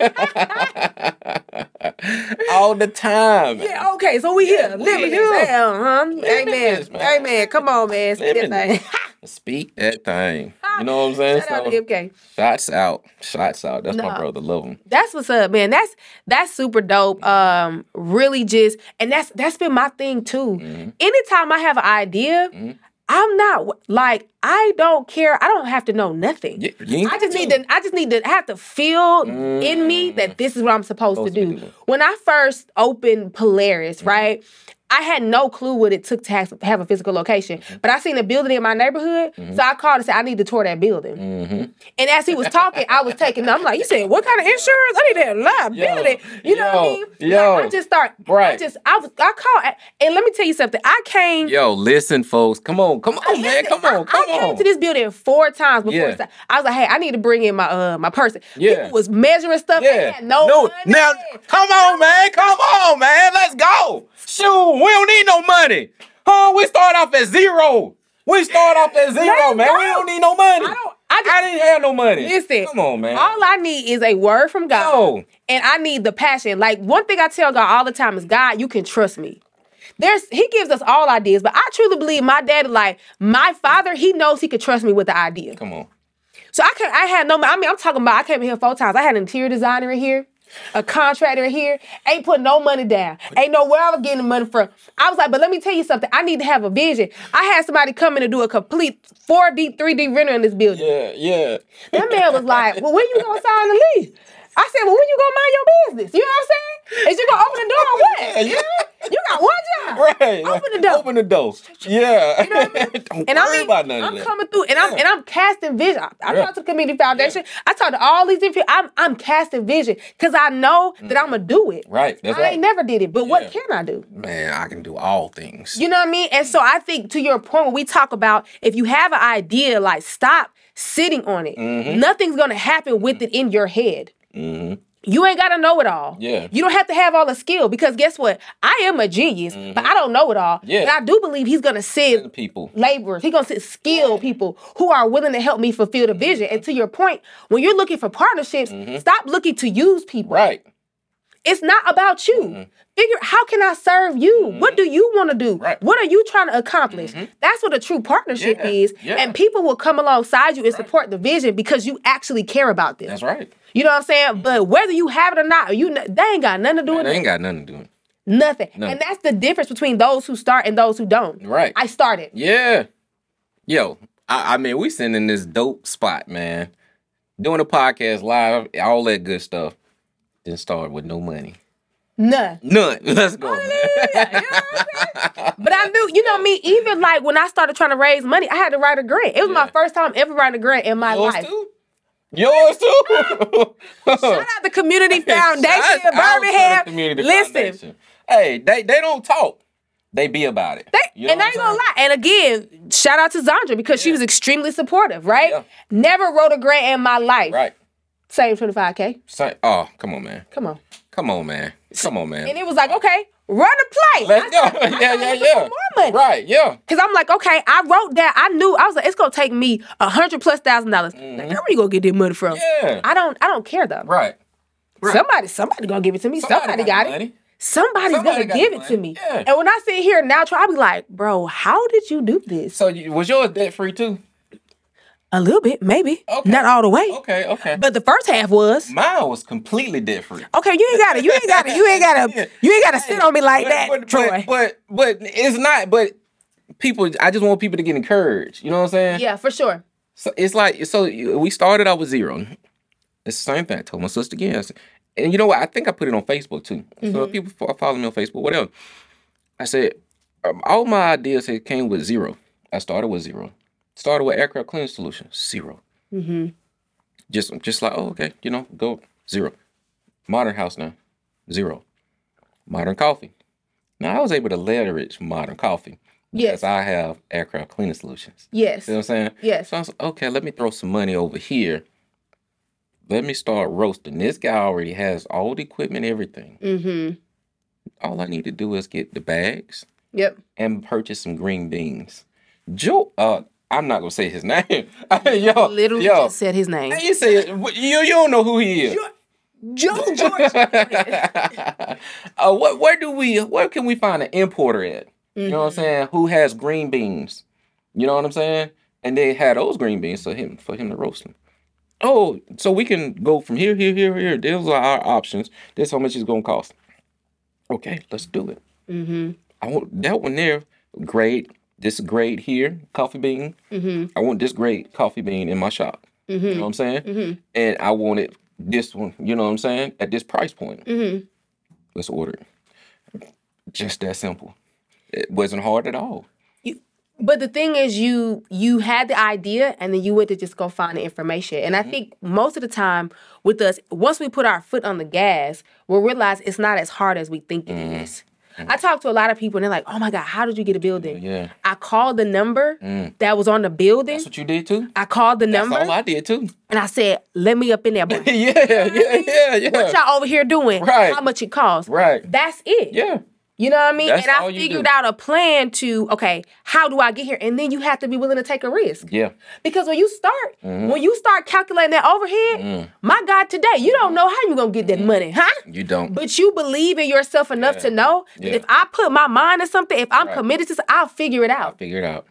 all the time. man. yeah, okay, so we here. we Living here. this down, huh? Amen. Amen. Come on, man. Speak that thing. Speak that thing. You know what I'm saying? Shout out to MK. shots out. Shots out. That's my brother. Love him. That's what's up, man. That's that's super dope. Um, really just and that's that's been my thing too. Mhm. Anytime I have an idea, Mhm. I'm not like I don't care. I don't have to know nothing. Yeah, I just need to. I just need to have to feel in me Mm. that this is what I'm supposed, Supposed to to do. When I first opened Polaris, right? I had no clue what it took to have, have a physical location. Mm-hmm. But I seen a building in my neighborhood, so I called and said I need to tour that building. Mm-hmm. And as he was talking, I was taking. I'm like, you said what kind of insurance? I need that liability. you know what I yo, mean? yo. Like, I just start. Right. I just I was I called and let me tell you something. I came. Yo, listen, folks. Come on, come on, man. Come on, I, come I came on. to this building four times before. Yeah. I was like, hey, I need to bring in my uh my person. Yeah. People was measuring stuff. Yeah. no, money. now, come on, man. Come on, man. Let's go. Shoot, we don't need no money. Huh? We start off at zero. We start off at 0 Let's man. We don't need no money. I don't. I just, I didn't have no money. Listen, Come on, man. All I need is a word from God, Yo. and I need the passion. Like one thing I tell God all the time is, God, you can trust me. There's He gives us all ideas, but I truly believe my dad, like my father, he knows he could trust me with the idea. Come on. So I can I had no. I mean, I'm talking about. I came in here four times. I had an interior designer in here. A contractor here ain't putting no money down. Ain't know where I was getting the money from. I was like, but let me tell you something. I need to have a vision. I had somebody come in and do a complete 4D, 3D render in this building. Yeah, yeah. That man was like, well, when you gonna sign the lease? I said, well, when you gonna mind your business? You know what I'm saying? Is you gonna open the door or what? Yeah, You, you got one job. Right. Open the door. Open the door. Yeah. You know what I mean? And I mean, about none I'm of that. coming through, and I'm and I'm casting vision. I, I Yeah. talked to the community foundation. I talked to all these different. I'm I'm casting vision because I know that I'm gonna do it. Right. That's I right. ain't never did it, but Yeah. what can I do? Man, I can do all things. You know what I mean? And so I think to your point when we talk about if you have an idea, like stop sitting on it. Mm-hmm. Nothing's gonna happen with it in your head. hmm You ain't gotta know it all. Yeah. You don't have to have all the skill because guess what? I am a genius, but I don't know it all. Mm-hmm. Yeah. But I do believe he's gonna send people. laborers. He's gonna send skilled people who are willing to help me fulfill the vision. And to your point, when you're looking for partnerships, stop looking to use people. Mm-hmm. Right. It's not about you. Figure how can I serve you? What do you want to do? Mm-hmm. Right. Mm-hmm. What are you trying to accomplish? That's what a true partnership Yeah, is. yeah. And people will come alongside you and support the vision because you actually care about them. That's right. You know what I'm saying? But whether you have it or not, you they ain't got nothing to do with it. They ain't got nothing to do. with it. Nothing. No. And that's the difference between those who start and those who don't. Right. I started. Yeah. Yo, I, I mean, we sitting in this dope spot, man. Doing a podcast live, all that good stuff. Didn't start with no money. None. None. Let's go. But I knew, you know me, even like when I started trying to raise money, I had to write a grant. It was my first time ever writing a grant in my life. Yours life. too? Yours too? Shout out the Community Foundation Shout of out to the Birmingham. Community Listen, Foundation. Hey, they, they don't talk. They be about it. They, You know and I ain't gonna lie. And again, shout out to Zandra because she was extremely supportive, right? Yeah. Never wrote a grant in my life. Right. Save 25K. Say, oh, come on, man. Come on. Come on, man. Come on, man. And it was like, okay, run the play. Let's I go. Yeah, yeah, yeah. More money. Right, yeah. Cause I'm like, okay, I wrote that. I knew I was like, it's gonna take me a hundred plus thousand dollars. Like, girl, where you gonna get that money from? Mm-hmm. Yeah. I don't I don't care though. Right. right. Somebody, somebody gonna give it to me. Somebody, got, the it. Somebody's Somebody gonna give it to me. Yeah. And when I sit here now, try, I be like, bro, how did you do this? So you, was yours debt free too? A little bit, maybe. Okay. Not all the way. Okay, okay. But the first half was. Mine was completely different. Okay, you ain't gotta, you ain't gotta, you ain't gotta, Yeah. you ain't gotta sit on me like But, that, but, Troy. but, but but it's not. But people, I just want people to get encouraged. You know what I'm saying? yeah, for sure. So it's like so we started out with zero. It's the same thing. I told my sister again. I And you know what? I think I put it on Facebook too. So Mm-hmm. if people fo- follow me on Facebook, whatever. I said um, all my ideas came with zero. I started with zero. Started with aircraft cleaning solution, 0 Mm-hmm. Just just like oh okay, you know, go zero. Modern house now, zero. Modern coffee. Now I was able to leverage modern coffee Yes. because I have aircraft cleaning solutions. Yes. You know what I'm saying? Yes. So I was like, okay, let me throw some money over here. Let me start roasting. This guy already has all the equipment, everything. Mm-hmm. All I need to do is get the bags Yep. and purchase some green beans. Joe, uh, I'm not gonna say his name. yo, Literally yo, just said his name. you say. You you don't know who he is. Joe George. uh, what where do we where can we find an importer at? You know what I'm saying? Who has green beans? You know what I'm saying? And they had those green beans for him for him to roast them. Oh, so we can go from here, here, here, here. Those are our options. This how much it's gonna cost. Okay, let's do it. mm-hmm. I want that one there. Great. This grade here, coffee bean. Mm-hmm. I want this grade coffee bean in my shop. You know Mm-hmm. what I'm saying? Mm-hmm. And I wanted this one. You know what I'm saying? At this price point. Mm-hmm. Let's order it. Just that simple. it wasn't hard at all. But the thing is, you you had the idea, and then you went to just go find the information. And I Mm-hmm. think most of the time with us, once we put our foot on the gas, we'll realize it's not as hard as we think it Mm-hmm. Is. I mm. talk to a lot of people, and they're like, "Oh my god, how did you get a building?" Yeah. I called the number mm. that was on the building. That's what you did too. I called the That's number, That's all I did too. and I said, "Let me up in there, boy. yeah, yeah, yeah, yeah. What y'all over here doing? Right. How much it costs? Right. That's it. Yeah. You know what I mean? That's and I figured out a plan to, okay, how do I get here? And then you have to be willing to take a risk. Yeah. Because when you start, Mm-hmm. when you start calculating that overhead, Mm. my God, today, you don't know how you're gonna get that money, huh? You don't. But you believe in yourself enough to know that Yeah. if I put my mind to something, if I'm Right. committed to something, I'll figure it out. I'll Figure it out.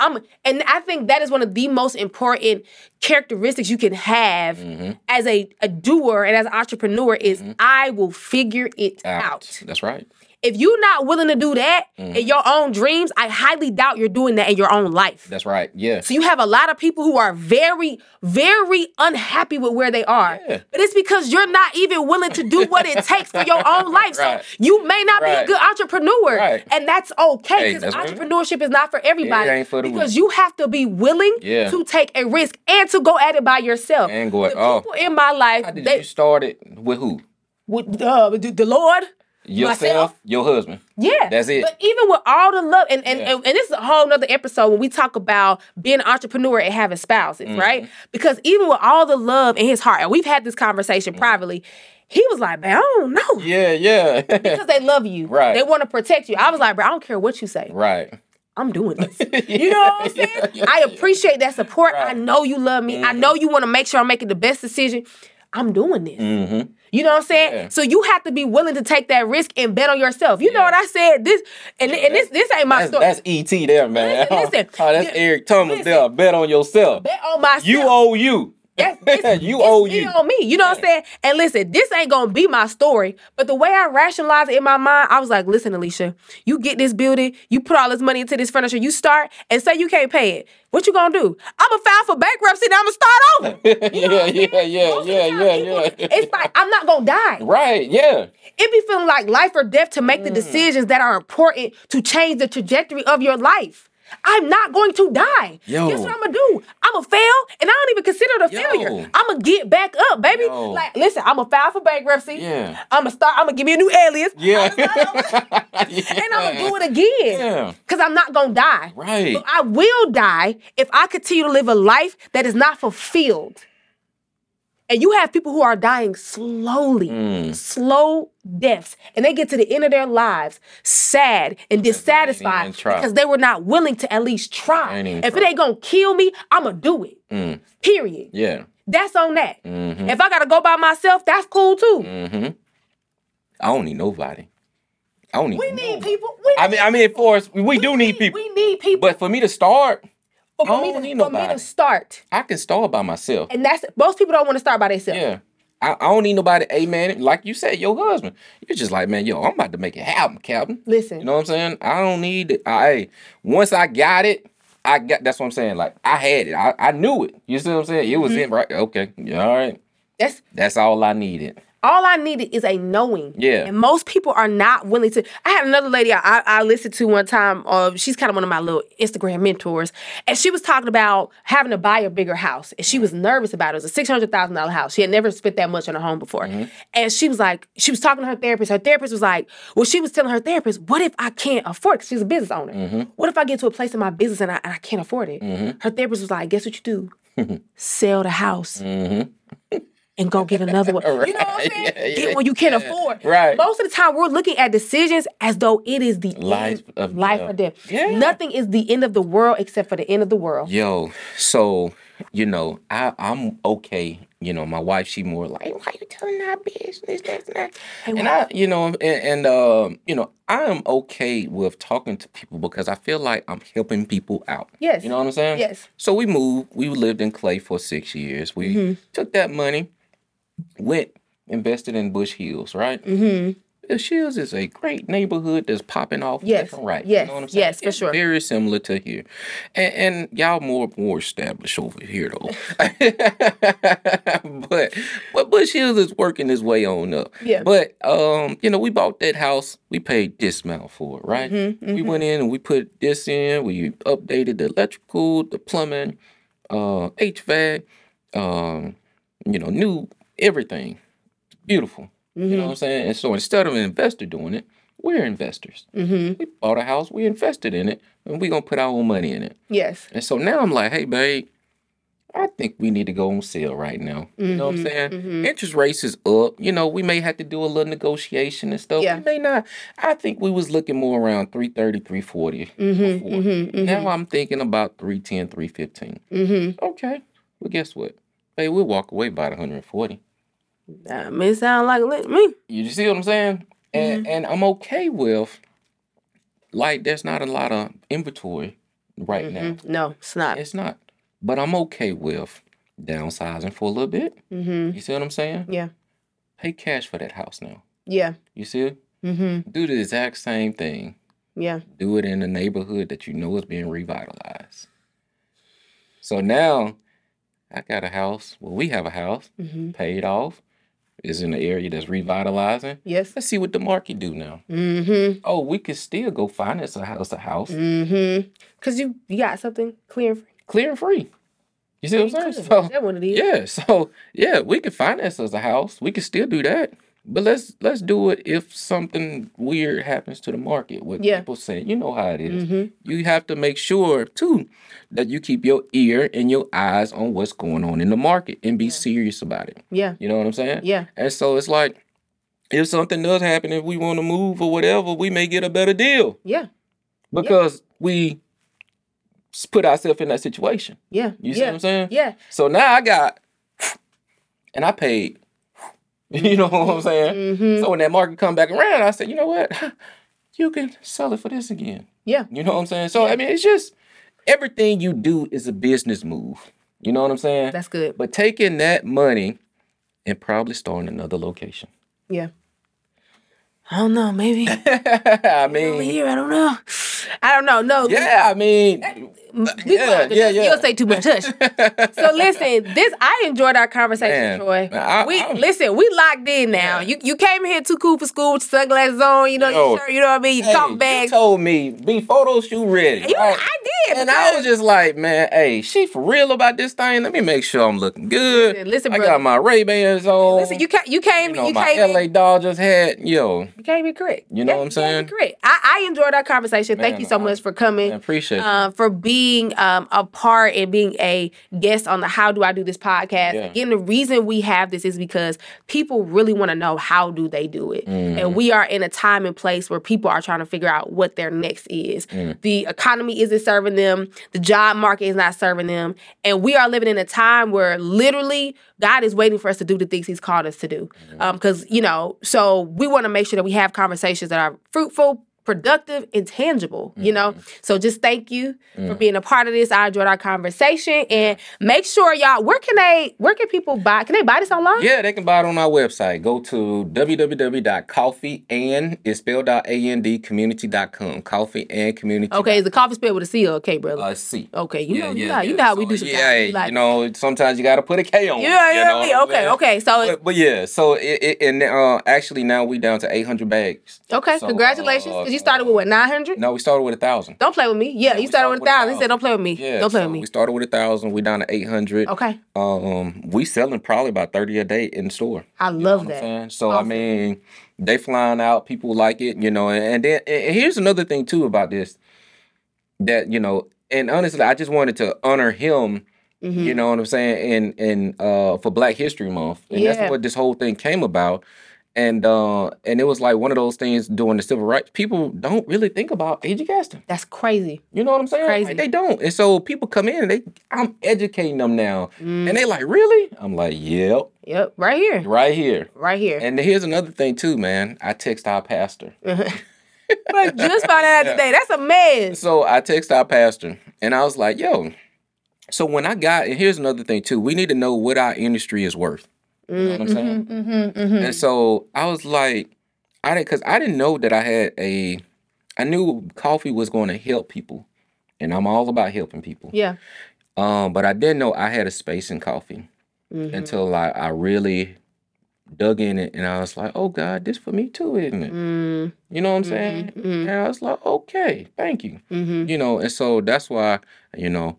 I'm and I think that is one of the most important characteristics you can have Mm-hmm. as a, a doer and as an entrepreneur is I will figure it out. That's right. If you're not willing to do that Mm-hmm. in your own dreams, I highly doubt you're doing that in your own life. That's right. Yeah. So you have a lot of people who are very, very unhappy with where they are. Yeah. But it's because you're not even willing to do what it takes for your own life. Right. So you may not be a good entrepreneur. Right. And that's okay because right. entrepreneurship is not for everybody. ain't for the because you have to be willing Yeah. to take a risk and to go at it by yourself. And go at- the oh. people in my life, How did they you start it with who? with uh, the, the Lord. Yourself, Myself? your husband. Yeah, That's it. But even with all the love, and and, Yeah. and, and this is a whole nother episode when we talk about being an entrepreneur and having spouses, Mm-hmm. right? Because even with all the love in his heart, and we've had this conversation privately, he was like, "Man, I don't know." Yeah, yeah. Because they love you, Right. They want to protect you. I was like, "Bro, I don't care what you say. right. I'm doing this." You know what I'm saying? Yeah, yeah, I yeah. appreciate that support. I know you love me. I know you want to make sure I'm making the best decision. I'm doing this. Mm-hmm. You know what I'm saying? Yeah. So you have to be willing to take that risk and bet on yourself. You know what I said? This and, and this this ain't my That's, story. that's ET there, man. Listen, listen. Oh, that's Yeah, Eric Thomas listen. there. Bet on yourself. bet on myself. You owe you. That's- it's- you it's owe me you. on me. You know what I'm saying? And listen, this ain't gonna be my story, but the way I rationalized it in my mind, I was like, listen, Alicia, you get this building, you put all this money into this furniture, you start and say you can't pay it. What you gonna do? I'm gonna file for bankruptcy and I'm gonna start over. yeah, yeah, yeah, Most the yeah, yeah, people- yeah. It's like I'm not gonna die. Right, yeah. It be feeling like life or death to make the Mm. decisions that are important to change the trajectory of your life. I'm not going to die. Yo. Guess what I'm gonna do? I'm gonna fail, and I don't even consider it a Yo. failure. I'm gonna get back up, baby. Yo. Like, listen, I'm gonna file for bankruptcy. Yeah. I'm gonna start. I'm gonna give me a new alias. Yeah. and I'm gonna do it again. Yeah. Cause I'm not gonna die. Right. But I will die if I continue to live a life that is not fulfilled. And you have people who are dying slowly, Mm. slow deaths, and they get to the end of their lives sad and dissatisfied because they were not willing to at least try. If it ain't gonna kill me, I'm gonna do it. Mm. Period. Yeah. That's on that. Mm-hmm. If I gotta go by myself, that's cool too. Mm-hmm. I don't need nobody. I don't need. We need nobody. people. We I mean, I mean, for us, we, do need people. We need people. But for me to start, But for I me to, for me to start, I can start by myself. and that's most people don't want to start by themselves. Yeah. I, I don't need nobody, hey man, like you said, your husband. You're just like, man, yo, I'm about to make it happen, Captain. Listen, You know what I'm saying? I don't need it. I hey, once I got it, I got that's what I'm saying. Like I had it. I, I knew it. You see what I'm saying? It Mm-hmm. was in right. Okay. Yeah, all right. that's That's all I needed. All I needed is a knowing. Yeah. And most people are not willing to. I had another lady I, I, listened to one time. Uh, she's kind of one of my little Instagram mentors, and she was talking about having to buy a bigger house, and she mm-hmm. was nervous about it. It was a six hundred thousand dollar house. She had never spent that much on a home before, mm-hmm. and she was like, she was talking to her therapist. Her therapist was like, well, she was telling her therapist, what if I can't afford? Because she's a business owner. Mm-hmm. What if I get to a place in my business and I, and I can't afford it? Her therapist was like, guess what you do? Sell the house and go get another one. You know what I'm saying? Yeah, yeah, get one you can't afford. Right. Most of the time, we're looking at decisions as though it is the Life end, of- life or death. yeah. Nothing is the end of the world except for the end of the world. Yo, so you know, I I'm okay. You know, my wife, she more like, why you telling our business? That's not. and I, you know, and, and um, you know, I am okay with talking to people because I feel like I'm helping people out. Yes. You know what I'm saying? Yes. So we moved. We lived in Clay for six years. We Mm-hmm. took that money, went invested in Bush Hills, right? Mm-hmm. Bush Hills is a great neighborhood that's popping off Yes, left and right. yes, you know what I'm saying? yes, for It's sure. Very similar to here, and, and y'all more more established over here though. but but Bush Hills is working his way on up. Yeah. But um, you know, we bought that house. We paid this amount for it, right? Mm-hmm, We went in and we put this in. We updated the electrical, the plumbing, uh, HVAC, um, you know, new everything. Beautiful. You Mm-hmm. know what I'm saying? And so instead of an investor doing it, we're investors. Mm-hmm. We bought a house, we invested in it, and we're gonna put our own money in it. Yes. And so now I'm like, hey, babe, I think we need to go on sale right now. You know what I'm saying? mhm. Interest rates is up. You know, we may have to do a little negotiation and stuff. Yeah. We may not. I think we was looking more around 330, 340 Mm-hmm. before. Mm-hmm. Now I'm thinking about 310, 315. Mm-hmm. Okay. Well, guess what? Hey, we'll walk away by the 140. That may sound like lit- me. You see what I'm saying? And and I'm okay with like there's not a lot of inventory right now. Mhm. No, it's not. It's not. But I'm okay with downsizing for a little bit. Mm-hmm. You see what I'm saying? Yeah. Pay cash for that house now. Yeah. You see? Mm-hmm. Do the exact same thing. Yeah. Do it in a neighborhood that you know is being revitalized. So now I got a house. Well, we have a house Mm-hmm. paid off. Is in an area that's revitalizing. Yes. Let's see what the market do now. Mm-hmm. Oh, we could still go finance a house, a house, Mm-hmm. Cause you you got something clear and free. clear and free. You see what I'm saying? So, That's what it is. yeah, so yeah, we could finance as a house. We could still do that. But let's let's do it if something weird happens to the market. What Yeah. people say, you know how it is. Mm-hmm. You have to make sure too that you keep your ear and your eyes on what's going on in the market and be serious about it. Yeah. You know what I'm saying? Yeah. And so it's like if something does happen, if we want to move or whatever, we may get a better deal Yeah. because we put ourselves in that situation. Yeah. You see yeah. what I'm saying? Yeah. So now I got, and I paid. You know what I'm saying? Mm-hmm. So when that market come back around, I said, you know what? You can sell it for this again. Yeah. You know what I'm saying? So I mean, it's just everything you do is a business move. You know what I'm saying? That's good. But taking that money and probably starting another location. Yeah. I don't know. Maybe I mean, over mean, here. I don't know. I don't know. No. yeah, I mean, Be yeah, quiet, 'cause yeah, You'll yeah. say too much. Hush. so listen, this I enjoyed our conversation, Man, Troy. I- we I'm- listen, we locked in now. Yeah. You you came here too cool for school with sunglasses on, you know, Yo. your shirt, you know what I mean, your Hey, coffee you told me be photo shoot ready. You- right? I did. And I was just like, man, hey, she for real about this thing. Let me make sure I'm looking good. Listen, listen, I brother. got my Ray Bans on. listen, you came you came you know, you my came LA Dodgers hat. Yo, you came in correct. You know Yeah, what I'm you saying? Correct. I, I enjoyed our conversation. Thank you so I- much for coming. I appreciate it. um, for being um, a part and being a guest on the How Do I Do This podcast. Yeah. Again, the reason we have this is because people really want to know how do they do it, Mm-hmm. and we are in a time and place where people are trying to figure out what their next is. Mm. The economy isn't serving them, the job market is not serving them, and we are living in a time where literally God is waiting for us to do the things He's called us to do. Because you know, so we want to make sure that we have conversations that are fruitful productive and tangible, you know? So just thank you for being a part of this. I enjoyed our conversation and make sure y'all, where can they, where can people buy, can they buy this online? Yeah, they can buy it on our website. Go to www.coffeeand it's spelled out A-N-D community.com. Coffee and community. Okay, is the coffee spelled with a C or a K, brother? Uh, C. okay, you yeah, know, you yeah, know, you know how we do sometimes. Yeah, like, you know, sometimes you got to put a K on. it, yeah, you yeah, know yeah, okay, okay. So, But, but yeah, so it, it and uh, actually now we down to 800 bags. okay, so, congratulations. uh, Because you started with what, 900? No, we started with a thousand. Don't play with me. Yeah, you started started with a thousand. He said, don't play with me. Yeah, don't play so with me. We started with a thousand. We down to 800. Okay. Um, we selling probably about 30 a day in the store. I You know love that. So Awesome. I mean, they flying out. People like it, you know. And, and then and here's another thing too about this. That you know, and honestly, I just wanted to honor him. Mm-hmm. You know what I'm saying? And and uh, for Black History Month, and Yeah. that's what this whole thing came about. And uh, and it was like one of those things during the civil rights. People don't really think about A.G. Gaston. That's crazy. You know what I'm saying? Crazy. Like, they don't. And so people come in and they I'm educating them now. Mm. And they like, really? I'm like, yep, Yep, right here. right here. Right here. And here's another thing too, man. I text our pastor. but just found out today. That's a mess. So I text our pastor and I was like, yo, so when I got, and here's another thing too, we need to know what our industry is worth. You know what I'm saying? Mm-hmm, mm-hmm. And so I was like, I didn't because I didn't know that I had a. I knew coffee was going to help people, and I'm all about helping people. Yeah. Um, but I didn't know I had a space in coffee until I, I really dug in it, and I was like, "Oh God, this for me too, isn't it?" Mm, You know what I'm saying? mhm. And I was like, "Okay, thank you." mhm. You know, and so that's why you know,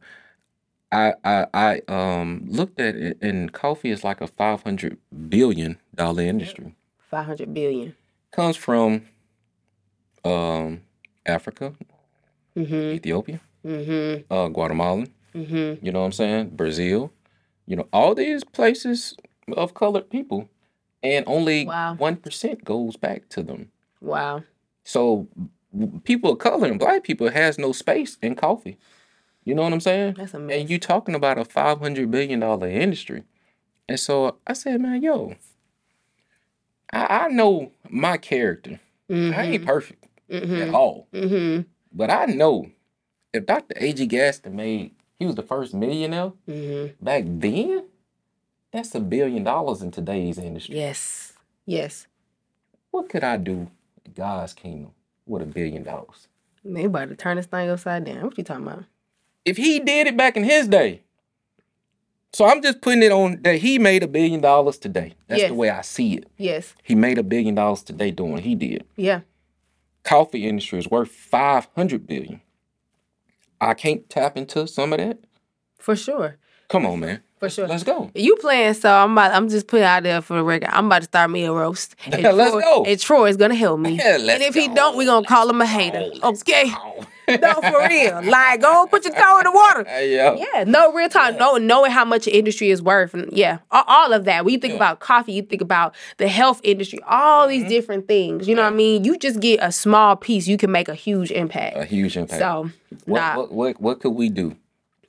I I I um looked at it, and coffee is like a five hundred billion dollar industry. Five hundred billion. Comes from um Africa, Mhm. Ethiopia, Mhm. uh, Guatemala. Mhm. You know what I'm saying? Brazil. You know, all these places of colored people, and only Wow. one goes back to them. Wow. So people of color and black people has no space in coffee. You know what I'm saying? That's amazing. And you talking about a five hundred billion dollar industry. And so I said, man, yo, I, I know my character. I ain't perfect Mhm. at all. Mhm. But I know if Dr. A.G. Gaston made he was the first millionaire Mhm. back then, that's a billion dollars in today's industry. Yes. Yes. What could I do in God's kingdom with a billion dollars? They about to turn this thing upside down. What you talking about? If he did it back in his day. So I'm just putting it on that he made a billion dollars today. That's Yes. the way I see it. Yes. He made a billion dollars today doing what he did. Yeah. Coffee industry is worth 500 billion. I can't tap into some of that. For sure. Come on, man. For sure. Let's go. You playing, so I'm about. I'm just putting it out there for the record. I'm about to start me a roast. And Let's Troy, go. And Troy's gonna help me. Yeah, let's and if he don't, we're gonna call him a hater. Okay. Oh. No, for real. Like, go put your toe in the water. Hey, yo. Yeah, no real talk. No, knowing how much the industry is worth, and yeah, all, all of that. When you think Yeah. about coffee, you think about the health industry, all these mm-hmm. different things. You know what I mean? You just get a small piece, you can make a huge impact. A huge impact. so, what, nah, what, what, what could we do?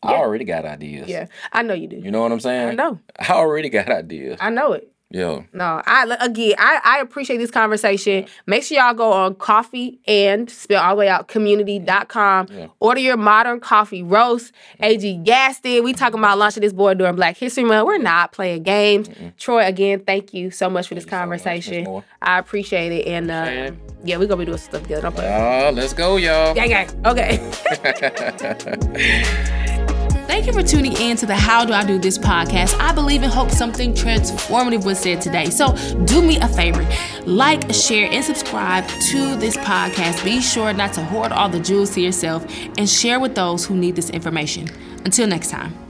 I already got ideas. yeah, I know you do. You know what I'm saying? I know, I already got ideas. I know it. Yo. No, I again, I, I appreciate this conversation. Make sure y'all go on coffee and spell all the way out community.com. Yeah. Order your modern coffee roast. AG Gaston. We talking about launching this board during Black History Month. We're not playing games. Troy, again, thank you so much for this Thank you so conversation. Moore. I appreciate it. And uh, Appreciate yeah, we're gonna be doing some stuff together. Don't play. Oh, let's go, y'all. Gang gang. Okay. Thank you for tuning in to the How Do I Do This podcast. I believe and hope something transformative was said today. So do me a favor like, share, and subscribe to this podcast. Be sure not to hoard all the jewels to yourself and share with those who need this information. Until next time.